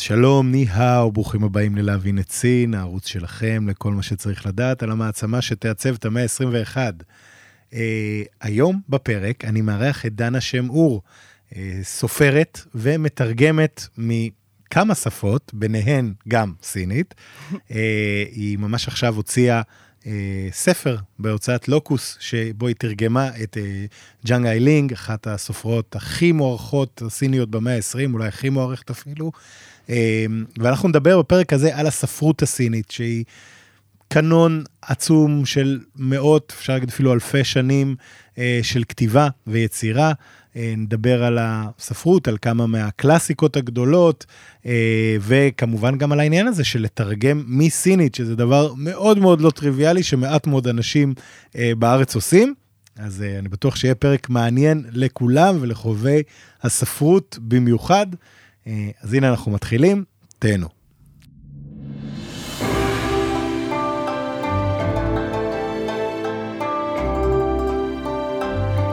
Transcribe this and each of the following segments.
שלום, 你好, ברוכים הבאים ללהבין את סין, הערוץ שלכם לכל מה שצריך לדעת על המעצמה שתעצב את המאה ה-21. אה, היום בפרק אני מארח את דנה שם אור, אה, סופרת ומתרגמת מכמה שפות, ביניהן גם סינית. אה, היא ממש עכשיו הוציאה אה, ספר בהוצאת לוקוס, שבו היא תרגמה את אה, ג'אנג איילינג, אחת הסופרות הכי מוערכות הסיניות במאה ה-20, אולי הכי מוערכת אפילו. אמ, ואנחנו נדבר בפרק הזה על הספרות הסינית, שהיא קנון עצום של מאות, אפשר להגיד אפילו אלפי שנים אה, של כתיבה ויצירה. אה, נדבר על הספרות, על כמה מהקלאסיקות הגדולות, אה, וכמובן גם על העניין הזה של לתרגם מסינית, שזה דבר מאוד מאוד לא טריוויאלי, שמעט מאוד אנשים בארץ עושים. אז אני בטוח שיהיה פרק מעניין לכולם ולחובבי הספרות במיוחד. אה, אז הנה אנחנו מתחילים, תהנו.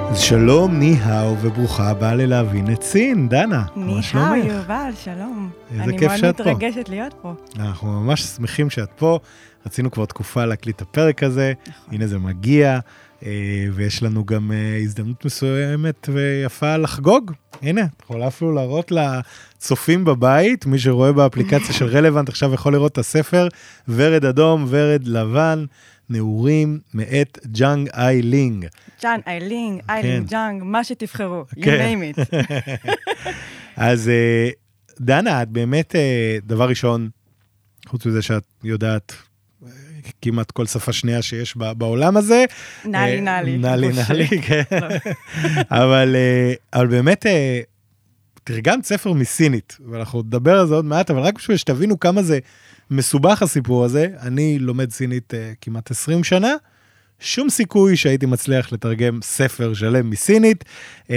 אז שלום, ניהאו, וברוכה הבאה ללהבין את סין, דנה. ניהאו, יובל, שלום. איזה כיף שאת פה. אני מאוד מתרגשת להיות פה. אנחנו ממש שמחים שאת פה. רצינו כבר תקופה להקליט את הפרק הזה, נכון. הנה זה מגיע. אה, ויש לנו גם אה, הזדמנות מסוימת ויפה לחגוג. הנה, את יכולה אפילו להראות לצופים בבית, מי שרואה באפליקציה של רלוונט עכשיו יכול לראות את הספר, ורד אדום, ורד לבן, נעורים מאת ג'אנג איי לינג. ג'אנג איי לינג, איי לינג ג'אנג, מה שתבחרו, you כן. name it. אז אה, דנה, את באמת, דבר ראשון, חוץ מזה שאת יודעת כמעט כל שפה שנייה שיש בעולם הזה. נאלי נאלי. נאלי נאלי, כן. לא. אבל, אה, באמת, אה, תרגמת ספר מסינית, ואנחנו נדבר על זה עוד מעט, אבל רק בשביל שתבינו כמה זה מסובך הסיפור הזה, אני לומד סינית אה, כמעט 20 שנה. שום סיכוי שהייתי מצליח לתרגם ספר שלם מסינית. אמ,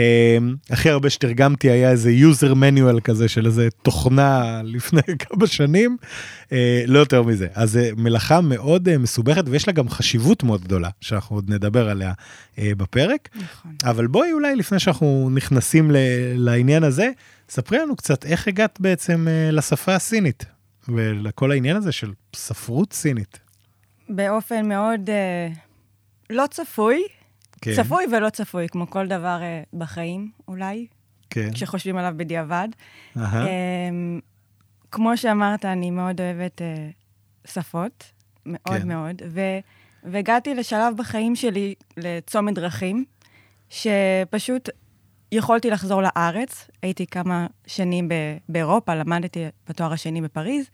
הכי הרבה שתרגמתי היה איזה user manual כזה של איזה תוכנה לפני כמה שנים, אה, לא יותר מזה. אז זו מלאכה מאוד אה, מסובכת ויש לה גם חשיבות מאוד גדולה, שאנחנו עוד נדבר עליה אה, בפרק. נכון. אבל בואי אולי לפני שאנחנו נכנסים לעניין הזה, ספרי לנו קצת איך הגעת בעצם לשפה הסינית ולכל העניין הזה של ספרות סינית. באופן מאוד... Uh... לא צפוי, כן. צפוי ולא צפוי, כמו כל דבר uh, בחיים, אולי, כן. כשחושבים עליו בדיעבד. Um, כמו שאמרת, אני מאוד אוהבת uh, שפות, מאוד כן. מאוד, ו- והגעתי לשלב בחיים שלי, לצומת דרכים, שפשוט יכולתי לחזור לארץ, הייתי כמה שנים באירופה, למדתי בתואר השני בפריז,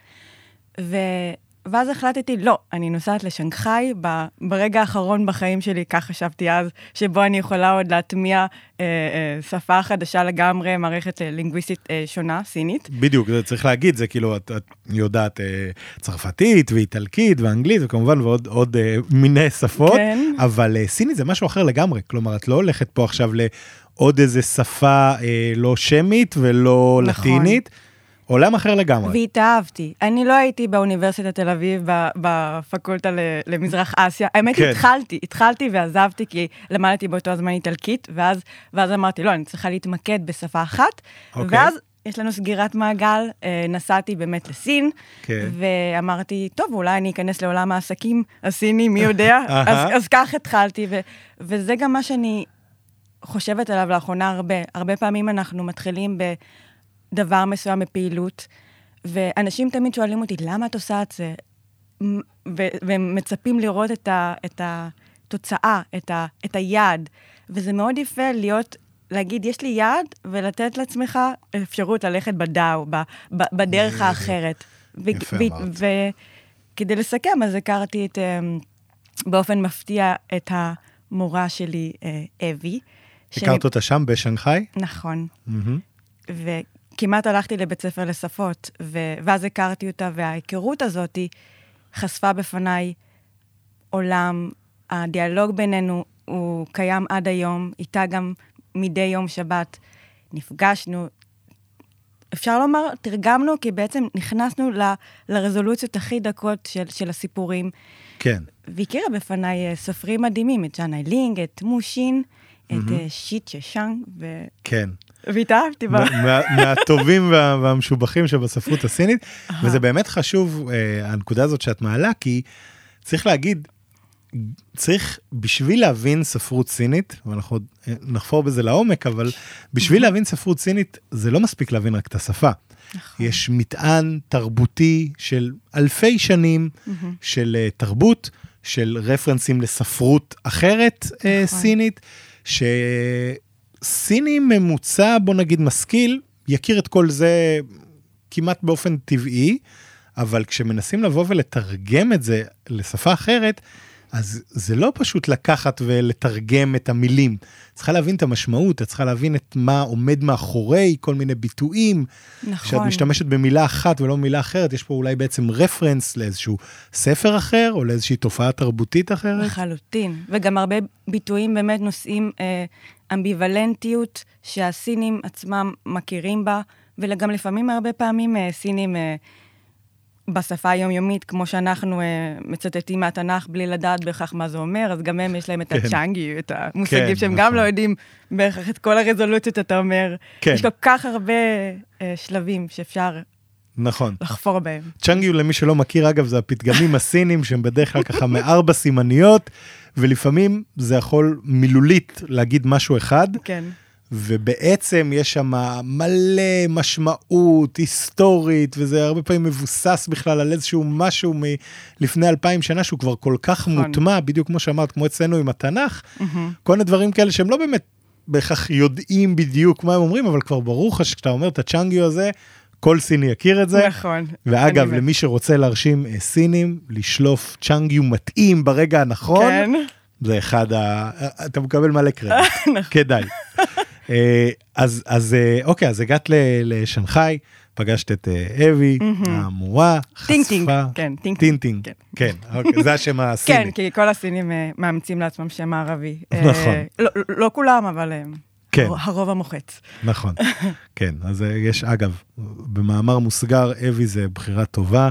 ו- ואז החלטתי, לא, אני נוסעת לשנגחאי, ברגע האחרון בחיים שלי, כך חשבתי אז, שבו אני יכולה עוד להטמיע אה, אה, שפה חדשה לגמרי, מערכת אה, לינגוויסטית אה, שונה, סינית. בדיוק, זה צריך להגיד, זה כאילו, את, את יודעת אה, צרפתית ואיטלקית ואנגלית, וכמובן ועוד עוד, אה, מיני שפות, כן. אבל אה, סינית זה משהו אחר לגמרי, כלומר, את לא הולכת פה עכשיו לעוד איזה שפה אה, לא שמית ולא נכון. לטינית. עולם אחר לגמרי. והתאהבתי. אני לא הייתי באוניברסיטת תל אביב, בפקולטה למזרח אסיה. האמת, כן. התחלתי, התחלתי ועזבתי, כי למדתי באותו הזמן איטלקית, ואז, ואז אמרתי, לא, אני צריכה להתמקד בשפה אחת, אוקיי. ואז יש לנו סגירת מעגל, אה, נסעתי באמת לסין, כן. ואמרתי, טוב, אולי אני אכנס לעולם העסקים הסיני, מי יודע? אז, אז כך התחלתי, ו, וזה גם מה שאני חושבת עליו לאחרונה הרבה. הרבה פעמים אנחנו מתחילים ב... דבר מסוים בפעילות, ואנשים תמיד שואלים אותי, למה את עושה את זה? והם מצפים לראות את, ה, את התוצאה, את, ה, את היעד. וזה מאוד יפה להיות, להגיד, יש לי יעד, ולתת לעצמך אפשרות ללכת בדאו, בדרך האחרת. יפה אמרת. וכדי לסכם, אז הכרתי את, אמ, באופן מפתיע את המורה שלי, אה, אבי. הכרת אותה שם, בשנגחאי? נכון. כמעט הלכתי לבית ספר לשפות, ו- ואז הכרתי אותה, וההיכרות הזאת חשפה בפניי עולם, הדיאלוג בינינו הוא קיים עד היום, איתה גם מדי יום שבת נפגשנו. אפשר לומר, תרגמנו, כי בעצם נכנסנו ל- לרזולוציות הכי דקות של, של הסיפורים. כן. והכירה בפניי אה, סופרים מדהימים, את ג'אנה לינג, את מושין, את שיט ששאנג, כן. והתאהבתי בה. מהטובים והמשובחים שבספרות הסינית, וזה באמת חשוב, הנקודה הזאת שאת מעלה, כי צריך להגיד, צריך, בשביל להבין ספרות סינית, ואנחנו נחפור בזה לעומק, אבל בשביל להבין ספרות סינית, זה לא מספיק להבין רק את השפה. נכון. יש מטען תרבותי של אלפי שנים של תרבות, של רפרנסים לספרות אחרת נכון. סינית, שסיני ממוצע, בוא נגיד משכיל, יכיר את כל זה כמעט באופן טבעי, אבל כשמנסים לבוא ולתרגם את זה לשפה אחרת, אז זה לא פשוט לקחת ולתרגם את המילים. צריכה להבין את המשמעות, את צריכה להבין את מה עומד מאחורי כל מיני ביטויים. נכון. כשאת משתמשת במילה אחת ולא במילה אחרת, יש פה אולי בעצם רפרנס לאיזשהו ספר אחר, או לאיזושהי תופעה תרבותית אחרת. לחלוטין. וגם הרבה ביטויים באמת נושאים אה, אמביוולנטיות שהסינים עצמם מכירים בה, וגם לפעמים, הרבה פעמים, אה, סינים... אה, בשפה היומיומית, כמו שאנחנו אה, מצטטים מהתנ"ך בלי לדעת בהכרח מה זה אומר, אז גם הם יש להם את כן. הצ'אנגי, את המושגים כן, שהם נכון. גם לא יודעים בהכרח את כל הרזולוציות, אתה אומר. כן. יש כל כך הרבה אה, שלבים שאפשר נכון. לחפור בהם. צ'אנגי, למי שלא מכיר, אגב, זה הפתגמים הסינים, שהם בדרך כלל ככה מארבע סימניות, ולפעמים זה יכול מילולית להגיד משהו אחד. כן. ובעצם יש שם מלא משמעות היסטורית, וזה הרבה פעמים מבוסס בכלל על איזשהו משהו מלפני אלפיים שנה, שהוא כבר כל כך נכון. מוטמע, בדיוק כמו שאמרת, כמו אצלנו עם התנ"ך, mm-hmm. כל מיני דברים כאלה שהם לא באמת בהכרח יודעים בדיוק מה הם אומרים, אבל כבר ברור לך שכשאתה אומר את הצ'אנגיו הזה, כל סיני יכיר את זה. נכון. ואגב, למי שרוצה להרשים אה, סינים, לשלוף צ'אנגיו מתאים ברגע הנכון, כן. זה אחד ה... אתה מקבל מלא קרדיט, נכון. כדאי. אה, אז, אז אה, אוקיי, אז הגעת לשנגחאי, פגשת את אה, אבי, המורה, חשפה. טינג כן, טינג טינג. כן, כן אוקיי, זה השם הסיני. כן, כי כל הסינים מאמצים לעצמם שם מערבי. נכון. לא, לא כולם, אבל כן. הרוב המוחץ. נכון, כן. אז יש, אגב, במאמר מוסגר, אבי זה בחירה טובה.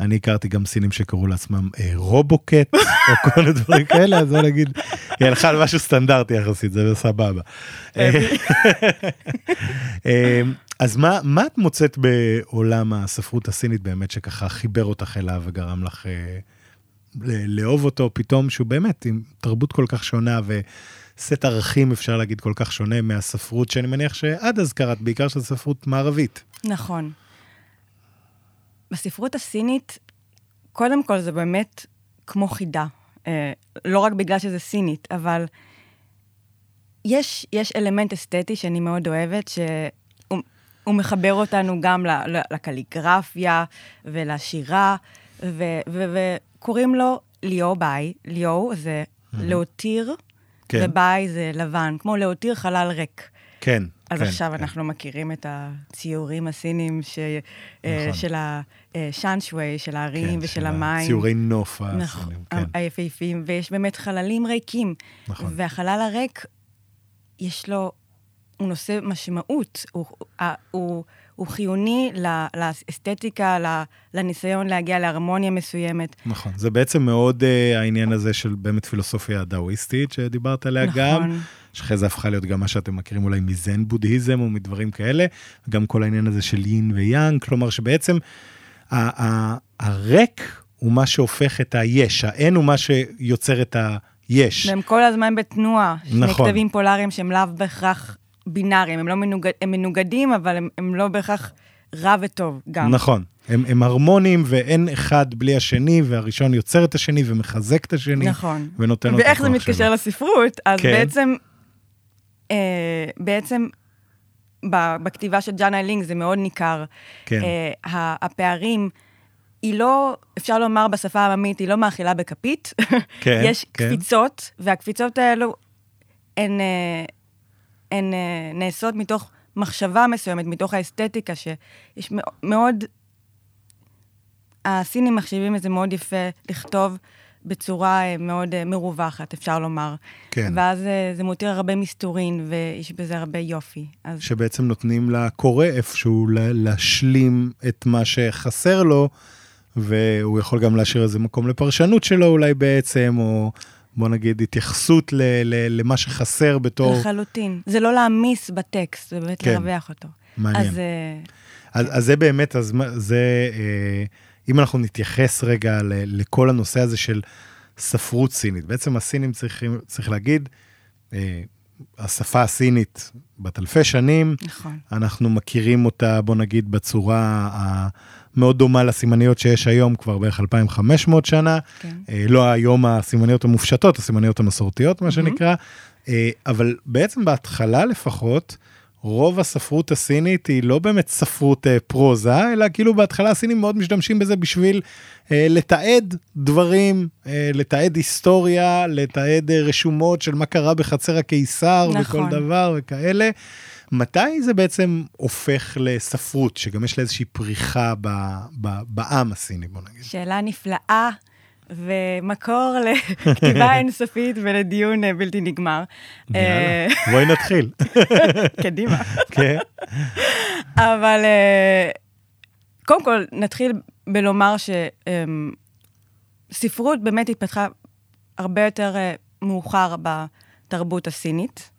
אני הכרתי גם סינים שקראו לעצמם אה, רובוקט, או כל מיני דברים כאלה, אז בוא נגיד, היא הלכה על משהו סטנדרטי יחסית, זה סבבה. אה, אה, אז מה, מה את מוצאת בעולם הספרות הסינית באמת שככה חיבר אותך אליו וגרם לך אה, לאהוב אותו פתאום, שהוא באמת עם תרבות כל כך שונה וסט ערכים, אפשר להגיד, כל כך שונה מהספרות שאני מניח שעד אז קראת, בעיקר של ספרות מערבית. נכון. בספרות הסינית, קודם כל זה באמת כמו חידה. אה, לא רק בגלל שזה סינית, אבל יש, יש אלמנט אסתטי שאני מאוד אוהבת, שהוא מחבר אותנו גם לקליגרפיה ולשירה, וקוראים לו ליאו ביי. ליאו זה. להותיר, כן. וביי זה לבן, כמו להותיר חלל ריק. כן. אז כן, עכשיו כן. אנחנו מכירים את הציורים הסינים ש... אה, נכון. של השאנשווי, של הערים כן, ושל של המים. ציורי נוף הסינים, נכון, כן. היפהפיים, ויש באמת חללים ריקים. נכון. והחלל הריק, יש לו, הוא נושא משמעות, הוא, הוא, הוא חיוני לאסתטיקה, לניסיון להגיע להרמוניה מסוימת. נכון, זה בעצם מאוד uh, העניין הזה של באמת פילוסופיה הדאוויסטית, שדיברת עליה נכון. גם. שאחרי זה הפכה להיות גם מה שאתם מכירים אולי מזן בודהיזם או מדברים כאלה, גם כל העניין הזה של יין ויאנג, כלומר שבעצם הריק הוא מה שהופך את היש, האין הוא מה שיוצר את היש. והם כל הזמן בתנועה, נכון. שני כתבים פולאריים שהם לאו בהכרח בינאריים, הם, לא מנוגד, הם מנוגדים, אבל הם, הם לא בהכרח רע וטוב גם. נכון, הם, הם הרמוניים ואין אחד בלי השני, והראשון יוצר את השני ומחזק את השני. נכון. ונותן לו את הכוח שלו. ואיך זה מתקשר לספרות, אז כן. בעצם אה, בעצם בכתיבה של ג'אנה לינג זה מאוד ניכר. כן. אה, הפערים, היא לא, אפשר לומר בשפה העממית, היא לא מאכילה בכפית. כן, יש כן. קפיצות, והקפיצות האלו, הן, אה, הן אה, נעשות מתוך מחשבה מסוימת, מתוך האסתטיקה, שיש מאוד... הסינים מחשיבים את זה מאוד יפה לכתוב בצורה אה, מאוד אה, מרווחת, אפשר לומר. כן. ואז זה מותיר הרבה מסתורין, ויש בזה הרבה יופי. אז... שבעצם נותנים לקורא איפשהו להשלים את מה שחסר לו, והוא יכול גם להשאיר איזה מקום לפרשנות שלו אולי בעצם, או בוא נגיד, התייחסות ל, ל, למה שחסר בתור... לחלוטין. זה לא להעמיס בטקסט, זה באמת כן. לרווח אותו. מעניין. אז, אה, אז, אז זה באמת, אז זה, אה, אם אנחנו נתייחס רגע ל, לכל הנושא הזה של ספרות סינית, בעצם הסינים צריכים, צריך להגיד, אה, השפה הסינית בת אלפי שנים, נכון. אנחנו מכירים אותה, בוא נגיד, בצורה המאוד דומה לסימניות שיש היום כבר בערך 2,500 שנה. כן. לא היום הסימניות המופשטות, הסימניות המסורתיות, מה שנקרא, אבל בעצם בהתחלה לפחות, רוב הספרות הסינית היא לא באמת ספרות אה, פרוזה, אלא כאילו בהתחלה הסינים מאוד משתמשים בזה בשביל אה, לתעד דברים, אה, לתעד היסטוריה, לתעד אה, רשומות של מה קרה בחצר הקיסר נכון. וכל דבר וכאלה. מתי זה בעצם הופך לספרות, שגם יש לה איזושהי פריחה ב, ב, בעם הסיני, בוא נגיד? שאלה נפלאה. ומקור לכתיבה אינסופית ולדיון אה, בלתי נגמר. יאללה, אה, בואי נתחיל. קדימה. כן. אבל אה, קודם כל, נתחיל בלומר שספרות באמת התפתחה הרבה יותר מאוחר בתרבות הסינית.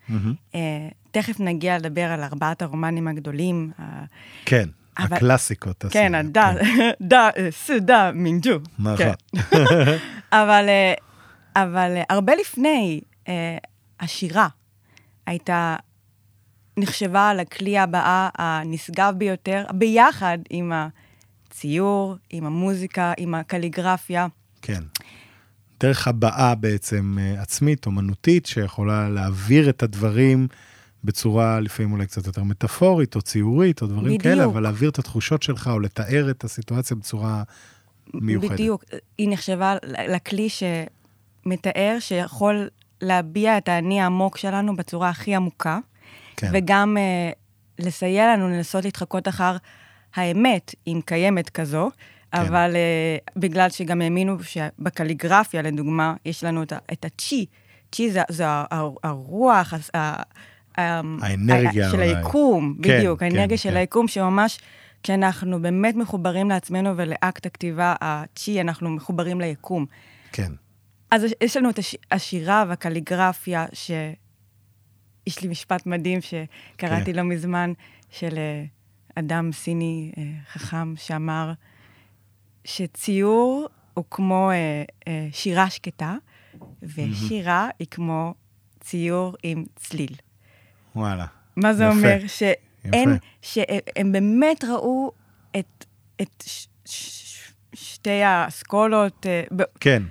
תכף נגיע לדבר על ארבעת הרומנים הגדולים. כן. אבל, הקלאסיקות. כן, הדה, דה, סו, דה, מינג'ו. נכון. אבל, אה, אבל אה, הרבה לפני, אה, השירה הייתה, נחשבה לכלי הבאה הנשגב ביותר, ביחד עם הציור, עם המוזיקה, עם הקליגרפיה. כן. דרך הבעה בעצם עצמית, אומנותית, שיכולה להעביר את הדברים. בצורה לפעמים אולי קצת יותר מטאפורית או ציורית או דברים בדיוק. כאלה, אבל להעביר את התחושות שלך או לתאר את הסיטואציה בצורה מיוחדת. בדיוק, היא נחשבה לכלי שמתאר, שיכול להביע את האני העמוק שלנו בצורה הכי עמוקה, כן. וגם uh, לסייע לנו לנסות להתחקות אחר האמת, אם קיימת כזו. כן. אבל uh, בגלל שגם האמינו שבקליגרפיה, לדוגמה, יש לנו את, את הצ'י. צ'י זה, זה הרוח, האנרגיה. של היקום, כן, בדיוק, כן, האנרגיה כן, של. היקום, שממש, כשאנחנו באמת מחוברים לעצמנו ולאקט הכתיבה הצ'י, אנחנו מחוברים ליקום. כן. אז יש לנו את הש, השירה והקליגרפיה, שיש לי משפט מדהים שקראתי כן. לא מזמן, של אה, אדם סיני אה, חכם שאמר שציור הוא כמו אה, שירה שקטה, ושירה. היא כמו ציור עם צליל. וואלה. מה זה יפה. אומר? שאין, יפה. שהם באמת ראו את, את ש, ש, שתי האסכולות, אה, כן.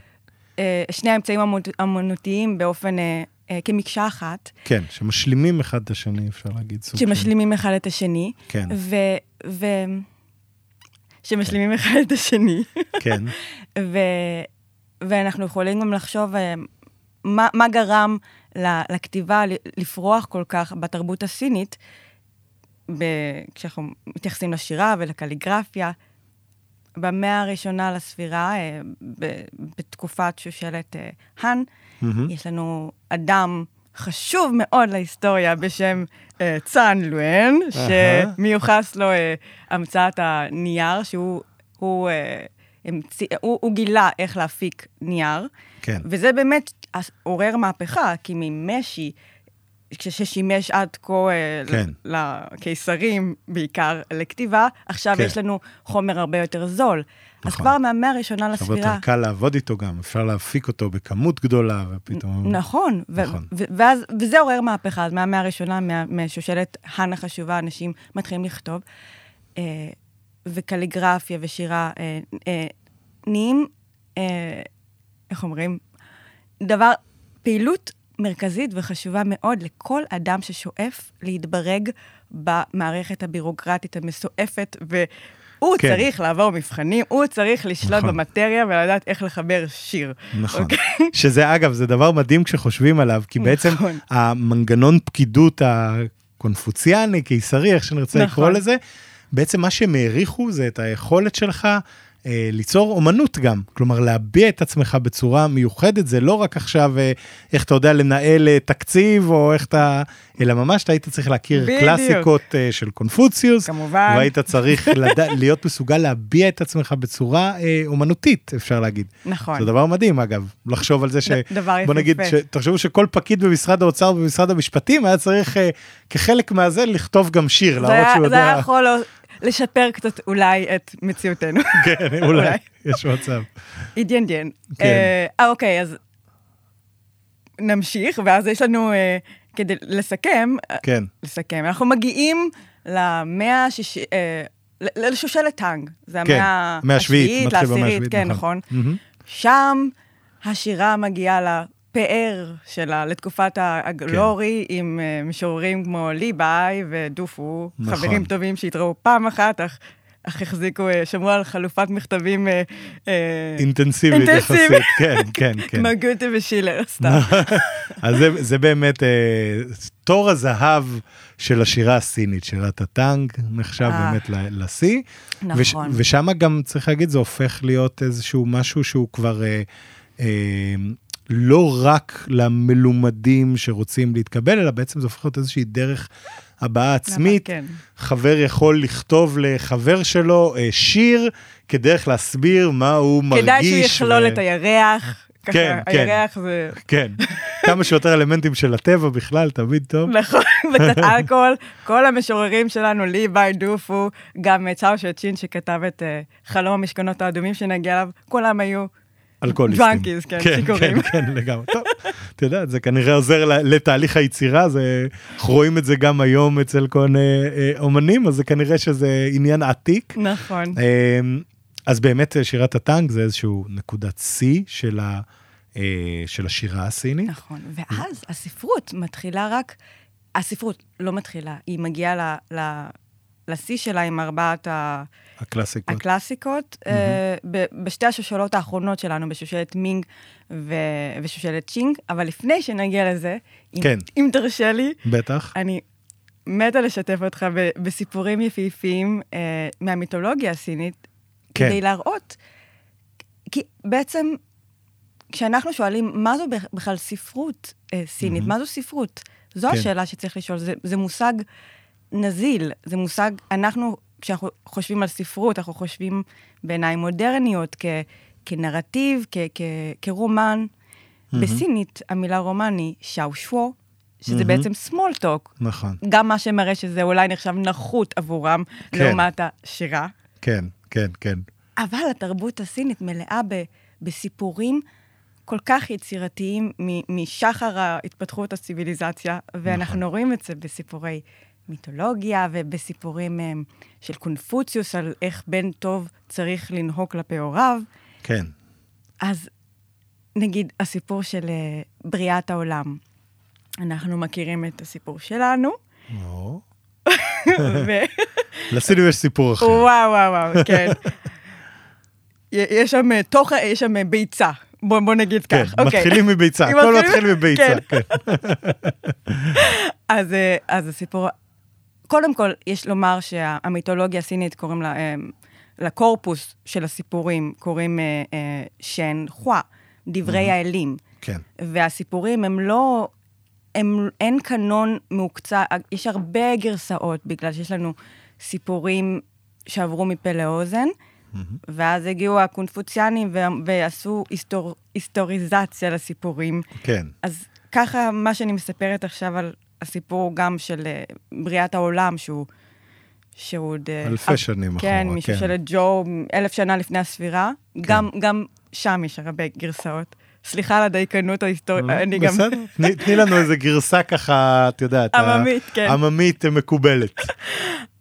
אה, שני האמצעים האמנותיים באופן, אה, כמקשה אחת. כן, שמשלימים אחד את השני, אפשר להגיד. שמשלימים אחד את השני. כן. ו... ו שמשלימים כן. אחד את השני. כן. ו, ואנחנו יכולים גם לחשוב מה, מה גרם לכתיבה לפרוח כל כך בתרבות הסינית, ב, כשאנחנו מתייחסים לשירה ולקליגרפיה. במאה הראשונה לספירה, אה, בתקופת שושלת אה, האן, mm-hmm. יש לנו אדם חשוב מאוד להיסטוריה בשם אה, צאן לואן, uh-huh. שמיוחס לו המצאת הנייר, שהוא הוא, המציא, הוא, הוא גילה איך להפיק נייר. כן. וזה באמת עורר מהפכה, כי ממשי, ששימש עד כה אה, כן. לקיסרים בעיקר לכתיבה, עכשיו כן. יש לנו חומר הרבה יותר זול. נכון. אז כבר מהמאה הראשונה לספירה... הרבה יותר קל לעבוד איתו גם, אפשר להפיק אותו בכמות גדולה, ופתאום... נכון, נכון. ואז, וזה עורר מהפכה, אז מהמאה הראשונה, משושלת האן החשובה, אנשים מתחילים לכתוב, אה, וקליגרפיה ושירה אה, נהיים, איך אומרים? דבר, פעילות מרכזית וחשובה מאוד לכל אדם ששואף להתברג במערכת הבירוקרטית המסועפת, והוא כן. צריך לעבור מבחנים, הוא צריך לשלוט נכון. במטריה ולדעת איך לחבר שיר. נכון. Okay? אוקיי? שזה, אגב, זה דבר מדהים כשחושבים עליו, כי בעצם נכון. המנגנון פקידות הקונפוציאני, קיסרי, איך שנרצה נכון. לקרוא לזה, בעצם מה שהם העריכו זה את היכולת שלך אה, ליצור אומנות גם, כלומר להביע את עצמך בצורה מיוחדת, זה לא רק עכשיו אה, איך אתה יודע לנהל אה, תקציב או איך אתה, אלא ממש אתה היית צריך להכיר בדיוק. קלאסיקות אה, של קונפוציוס, כמובן. והיית צריך לד... להיות מסוגל להביע את עצמך בצורה אה, אומנותית, אפשר להגיד. נכון. זה דבר מדהים אגב, לחשוב על זה ש... דבר בוא נגיד. ש... תחשבו שכל פקיד במשרד האוצר ובמשרד המשפטים היה צריך אה, כחלק מהזה לכתוב גם שיר, להראות שהוא זה היה יודע, יכול לשפר קצת אולי את מציאותנו. כן, אולי, יש מצב. עניין. כן. אה, אה, אוקיי, אז נמשיך, ואז יש לנו, אה, כדי לסכם, אה, כן, לסכם, אנחנו מגיעים למאה השישית, לשושלת טאנג. זה כן, המאה השביעית, לעשירית, כן, נכון. נכון. מהמם. שם השירה מגיעה לפאר שלה, לתקופת הגלורי, עם אה, משוררים כמו ליבאי ודופו, נכון. חברים טובים שהתראו פעם אחת, אך... אך החזיקו, אה, שמרו על חלופת מכתבים אה, אינטנסיבית אינטנסיבית. יחסית, כן, כן, כן. כמו גוטה ושילר, סתם. אז זה, זה באמת אה, תור הזהב של השירה הסינית, שירת הטנג, נחשב. באמת לשיא. נכון. ושם גם צריך להגיד, זה הופך להיות איזשהו משהו שהוא כבר אה, אה, לא רק למלומדים שרוצים להתקבל, אלא בעצם זה הופך להיות איזושהי דרך הבעה עצמית. כן. חבר יכול לכתוב לחבר שלו אה, שיר כדרך להסביר מה הוא מרגיש. כדאי שהוא יכלול ו- את הירח. ככה, כן, כן. הירח זה... כן, כמה שיותר אלמנטים של הטבע בכלל, תמיד טוב. נכון, וקצת אלכוהול. כל המשוררים שלנו, ליבאי, דופו, גם אה, צ'או שצ'ין שכתב את אה, חלום המשכנות האדומים שנגיע אליו, כולם היו אלכוהוליסטים. דרנקיז, כן, שיכורים. כן, כן, לגמרי. טוב, אתה יודע, זה כנראה עוזר לתהליך היצירה, זה, אנחנו רואים את זה גם היום אצל כל מיני אה, אומנים, אז זה כנראה שזה עניין עתיק. נכון. אה, אז באמת אה, שירת הטנק זה איזשהו נקודת שיא של, ה, אה, של השירה הסינית. נכון, ואז הספרות מתחילה רק, הספרות לא מתחילה, היא מגיעה ל- ל- לשיא שלה עם ארבעת ה- הקלאסיקות. הקלאסיקות, אה, ב- בשתי השושלות האחרונות שלנו, בשושלת מינג ו- ושושלת צ'ינג, אבל לפני שנגיע לזה, אם- כן. אם תרשה לי, בטח. אני מתה לשתף אותך ב- בסיפורים יפהפיים אה, מהמיתולוגיה הסינית, כן. כדי להראות, כי בעצם, כשאנחנו שואלים, מה זו בכלל ספרות אה, סינית? מהמם. מה זו ספרות? זו כן. השאלה שצריך לשאול. זה, זה מושג נזיל, זה מושג, אנחנו, כשאנחנו חושבים על ספרות, אנחנו חושבים בעיניים מודרניות, כ, כנרטיב, כ, כ, כרומן. בסינית, המילה רומן היא שאו שו, שזה מהמם. בעצם small talk. נכון. גם מה שמראה שזה אולי נחשב נחות עבורם, כן. לעומת השירה. כן, כן, כן. אבל התרבות הסינית מלאה ב, בסיפורים כל כך יצירתיים משחר ההתפתחות הציוויליזציה, ואנחנו נכון. רואים את זה בסיפורי מיתולוגיה ובסיפורים הם, של קונפוציוס על איך בן טוב צריך לנהוג כלפי הוריו. כן. אז נגיד הסיפור של אה, בריאת העולם. אנחנו מכירים את הסיפור שלנו, או. ו... לסינים יש סיפור אחר. וואו, וואו, וואו, כן. יש שם אה, תוך, יש שם אה, ביצה. בוא, בוא נגיד כן, כך. אוקיי. מתחילים מביצה, הכל מתחיל מביצה. כן. כן. אז, אה, אז הסיפור, קודם כל, יש לומר שהמיתולוגיה הסינית קוראים לה, אה, לקורפוס של הסיפורים, קוראים אה, אה, שן חווה, דברי האלים. כן. והסיפורים הם לא, הם, אין קנון מהוקצע, יש הרבה גרסאות, בגלל שיש לנו סיפורים שעברו מפה לאוזן, ואז הגיעו הקונפוציאנים ו- ועשו היסטור, היסטוריזציה לסיפורים. כן. אז ככה, מה שאני מספרת עכשיו על הסיפור גם של אה, בריאת העולם, שהוא... שהוא עוד... אה, אלפי אה, שנים כן, אחורה, מישהו כן. של ג'ו, אלף שנה לפני הספירה. גם, גם שם יש הרבה גרסאות. סליחה על הדייקנות ההיסטורית, אני גם... בסדר, תני- לנו איזה גרסה ככה, את יודעת. עממית, כן. עממית מקובלת.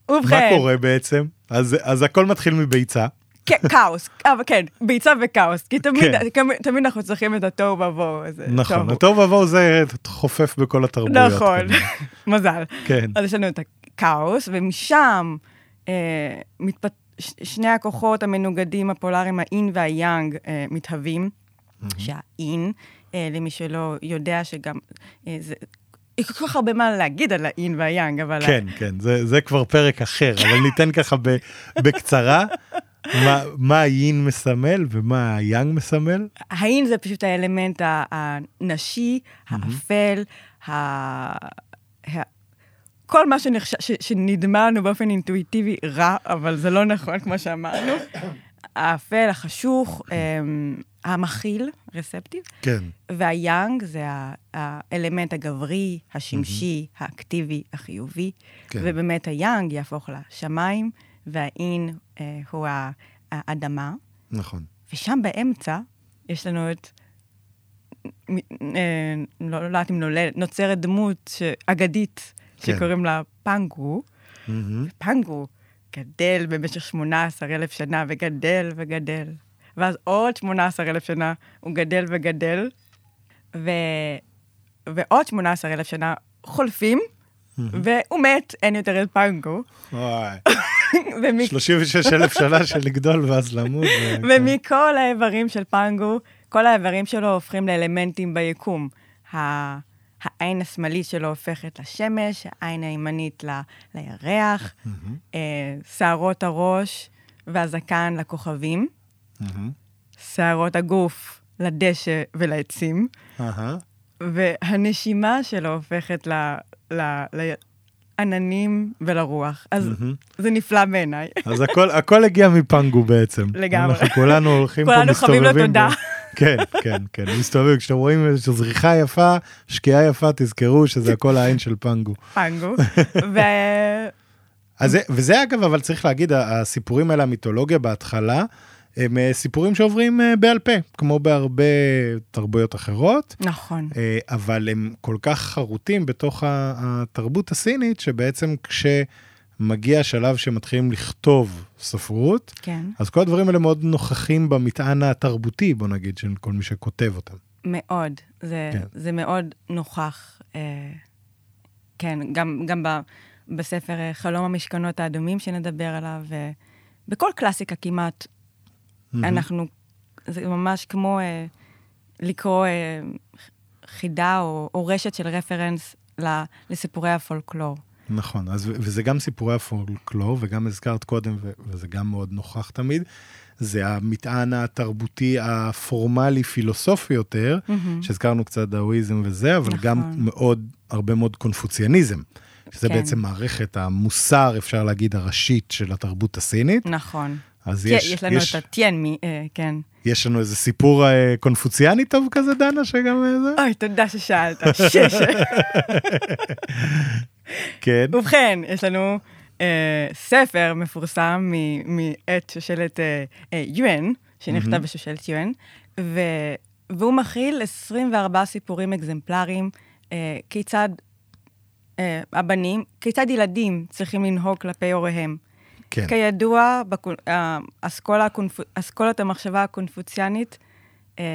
מה ובכן, קורה בעצם? אז אז הכל מתחיל מביצה. כן, כאוס, אבל כן, ביצה וכאוס, כי תמיד, כן. תמיד, אנחנו צריכים את התוהו ובוהו. אז, אה, נכון. התוהו ובוהו זה חופף בכל התרבויות. נכון, כנראה. מזל. כן. אז יש לנו את הכאוס, ומשם אה, מתפת... ש- שני הכוחות המנוגדים, הפולאריים, האין והיאנג, אה, מתהווים. שהאין, אה, למי שלא יודע שגם, אה, זה... יש כל כך הרבה מה להגיד על האין והיאנג, אבל... כן, כן, זה, זה כבר פרק אחר, אבל ניתן ככה ב, בקצרה. מה, מה היין מסמל ומה היאנג מסמל? היין זה פשוט האלמנט הנשי, האפל. כל מה שנחש... ש... שנדמה לנו באופן אינטואיטיבי רע, אבל זה לא נכון, כמו שאמרנו. האפל, החשוך, אמ, המכיל, רספטיב. כן. והיאנג זה האלמנט הגברי, השמשי. האקטיבי, החיובי. כן. ובאמת היאנג יהפוך לשמיים, והאין אה, הוא האדמה. נכון. ושם באמצע יש לנו את, אה, לא, לא יודעת אם נולדת, נוצרת דמות אגדית כן. שקוראים לה פנגו. Mm-hmm. פנגו גדל במשך 18 אלף שנה וגדל וגדל. ואז עוד 18 אלף שנה הוא גדל וגדל, ו... ועוד 18 אלף שנה חולפים, והוא מת, אין יותר את פנגו. וואי. 36 אלף שנה של לגדול ואז למות. ומכל האיברים של פנגו, כל האיברים שלו הופכים לאלמנטים ביקום. העין השמאלית שלו הופכת לשמש, העין הימנית ל... לירח, אה, שערות הראש והזקן לכוכבים, שערות הגוף לדשא ולעצים, והנשימה שלו הופכת ל... ל... לעננים ולרוח. אז זה נפלא בעיניי. אז הכל, הכל הגיע מפנגו בעצם. לגמרי. אנחנו כולנו הולכים פה, מסתובבים. כולנו חווים לו תודה. כן, כן, כן, מסתובבים. כשאתם רואים איזושהי זריחה יפה, שקיעה יפה, תזכרו שזה הכל העין של פנגו. פנגו. ו... אז, וזה אגב, אבל צריך להגיד, הסיפורים האלה, המיתולוגיה בהתחלה, הם אה, סיפורים שעוברים אה, בעל פה, כמו בהרבה תרבויות אחרות. נכון. אה, אבל הם כל כך חרוטים בתוך התרבות הסינית, שבעצם כשמגיע השלב שמתחילים לכתוב ספרות, כן. אז כל הדברים האלה מאוד נוכחים במטען התרבותי, בוא נגיד, של כל מי שכותב אותם. מאוד, זה, כן. זה מאוד נוכח. כן, גם, גם ב, בספר חלום המשכנות האדומים שנדבר עליו, בכל קלאסיקה כמעט Mm-hmm. אנחנו, זה ממש כמו אה, לקרוא אה, חידה או, או רשת של רפרנס לסיפורי הפולקלור. נכון, אז, וזה גם סיפורי הפולקלור, וגם הזכרת קודם, וזה גם מאוד נוכח תמיד, זה המטען התרבותי הפורמלי-פילוסופי יותר, mm-hmm. שהזכרנו קצת דאואיזם וזה, אבל נכון. גם מאוד, הרבה מאוד קונפוציאניזם. שזה כן. בעצם מערכת המוסר, אפשר להגיד, הראשית של התרבות הסינית. נכון. אז יש... יש לנו יש, את הטיין, אה, כן. יש לנו איזה סיפור אה, קונפוציאני טוב כזה, דנה, שגם אה, זה? אוי, תודה ששאלת. שש. כן. ובכן, יש לנו אה, ספר מפורסם מאת שושלת אה, אה, יואן, שנכתב mm-hmm. בשושלת יואן, ו... והוא מכיל 24 סיפורים אקזמפלריים, אה, כיצד אה, הבנים, כיצד ילדים צריכים לנהוג כלפי הוריהם. כן. כידוע, אה, אסכולה, אסכולת המחשבה הקונפוציאנית, אה,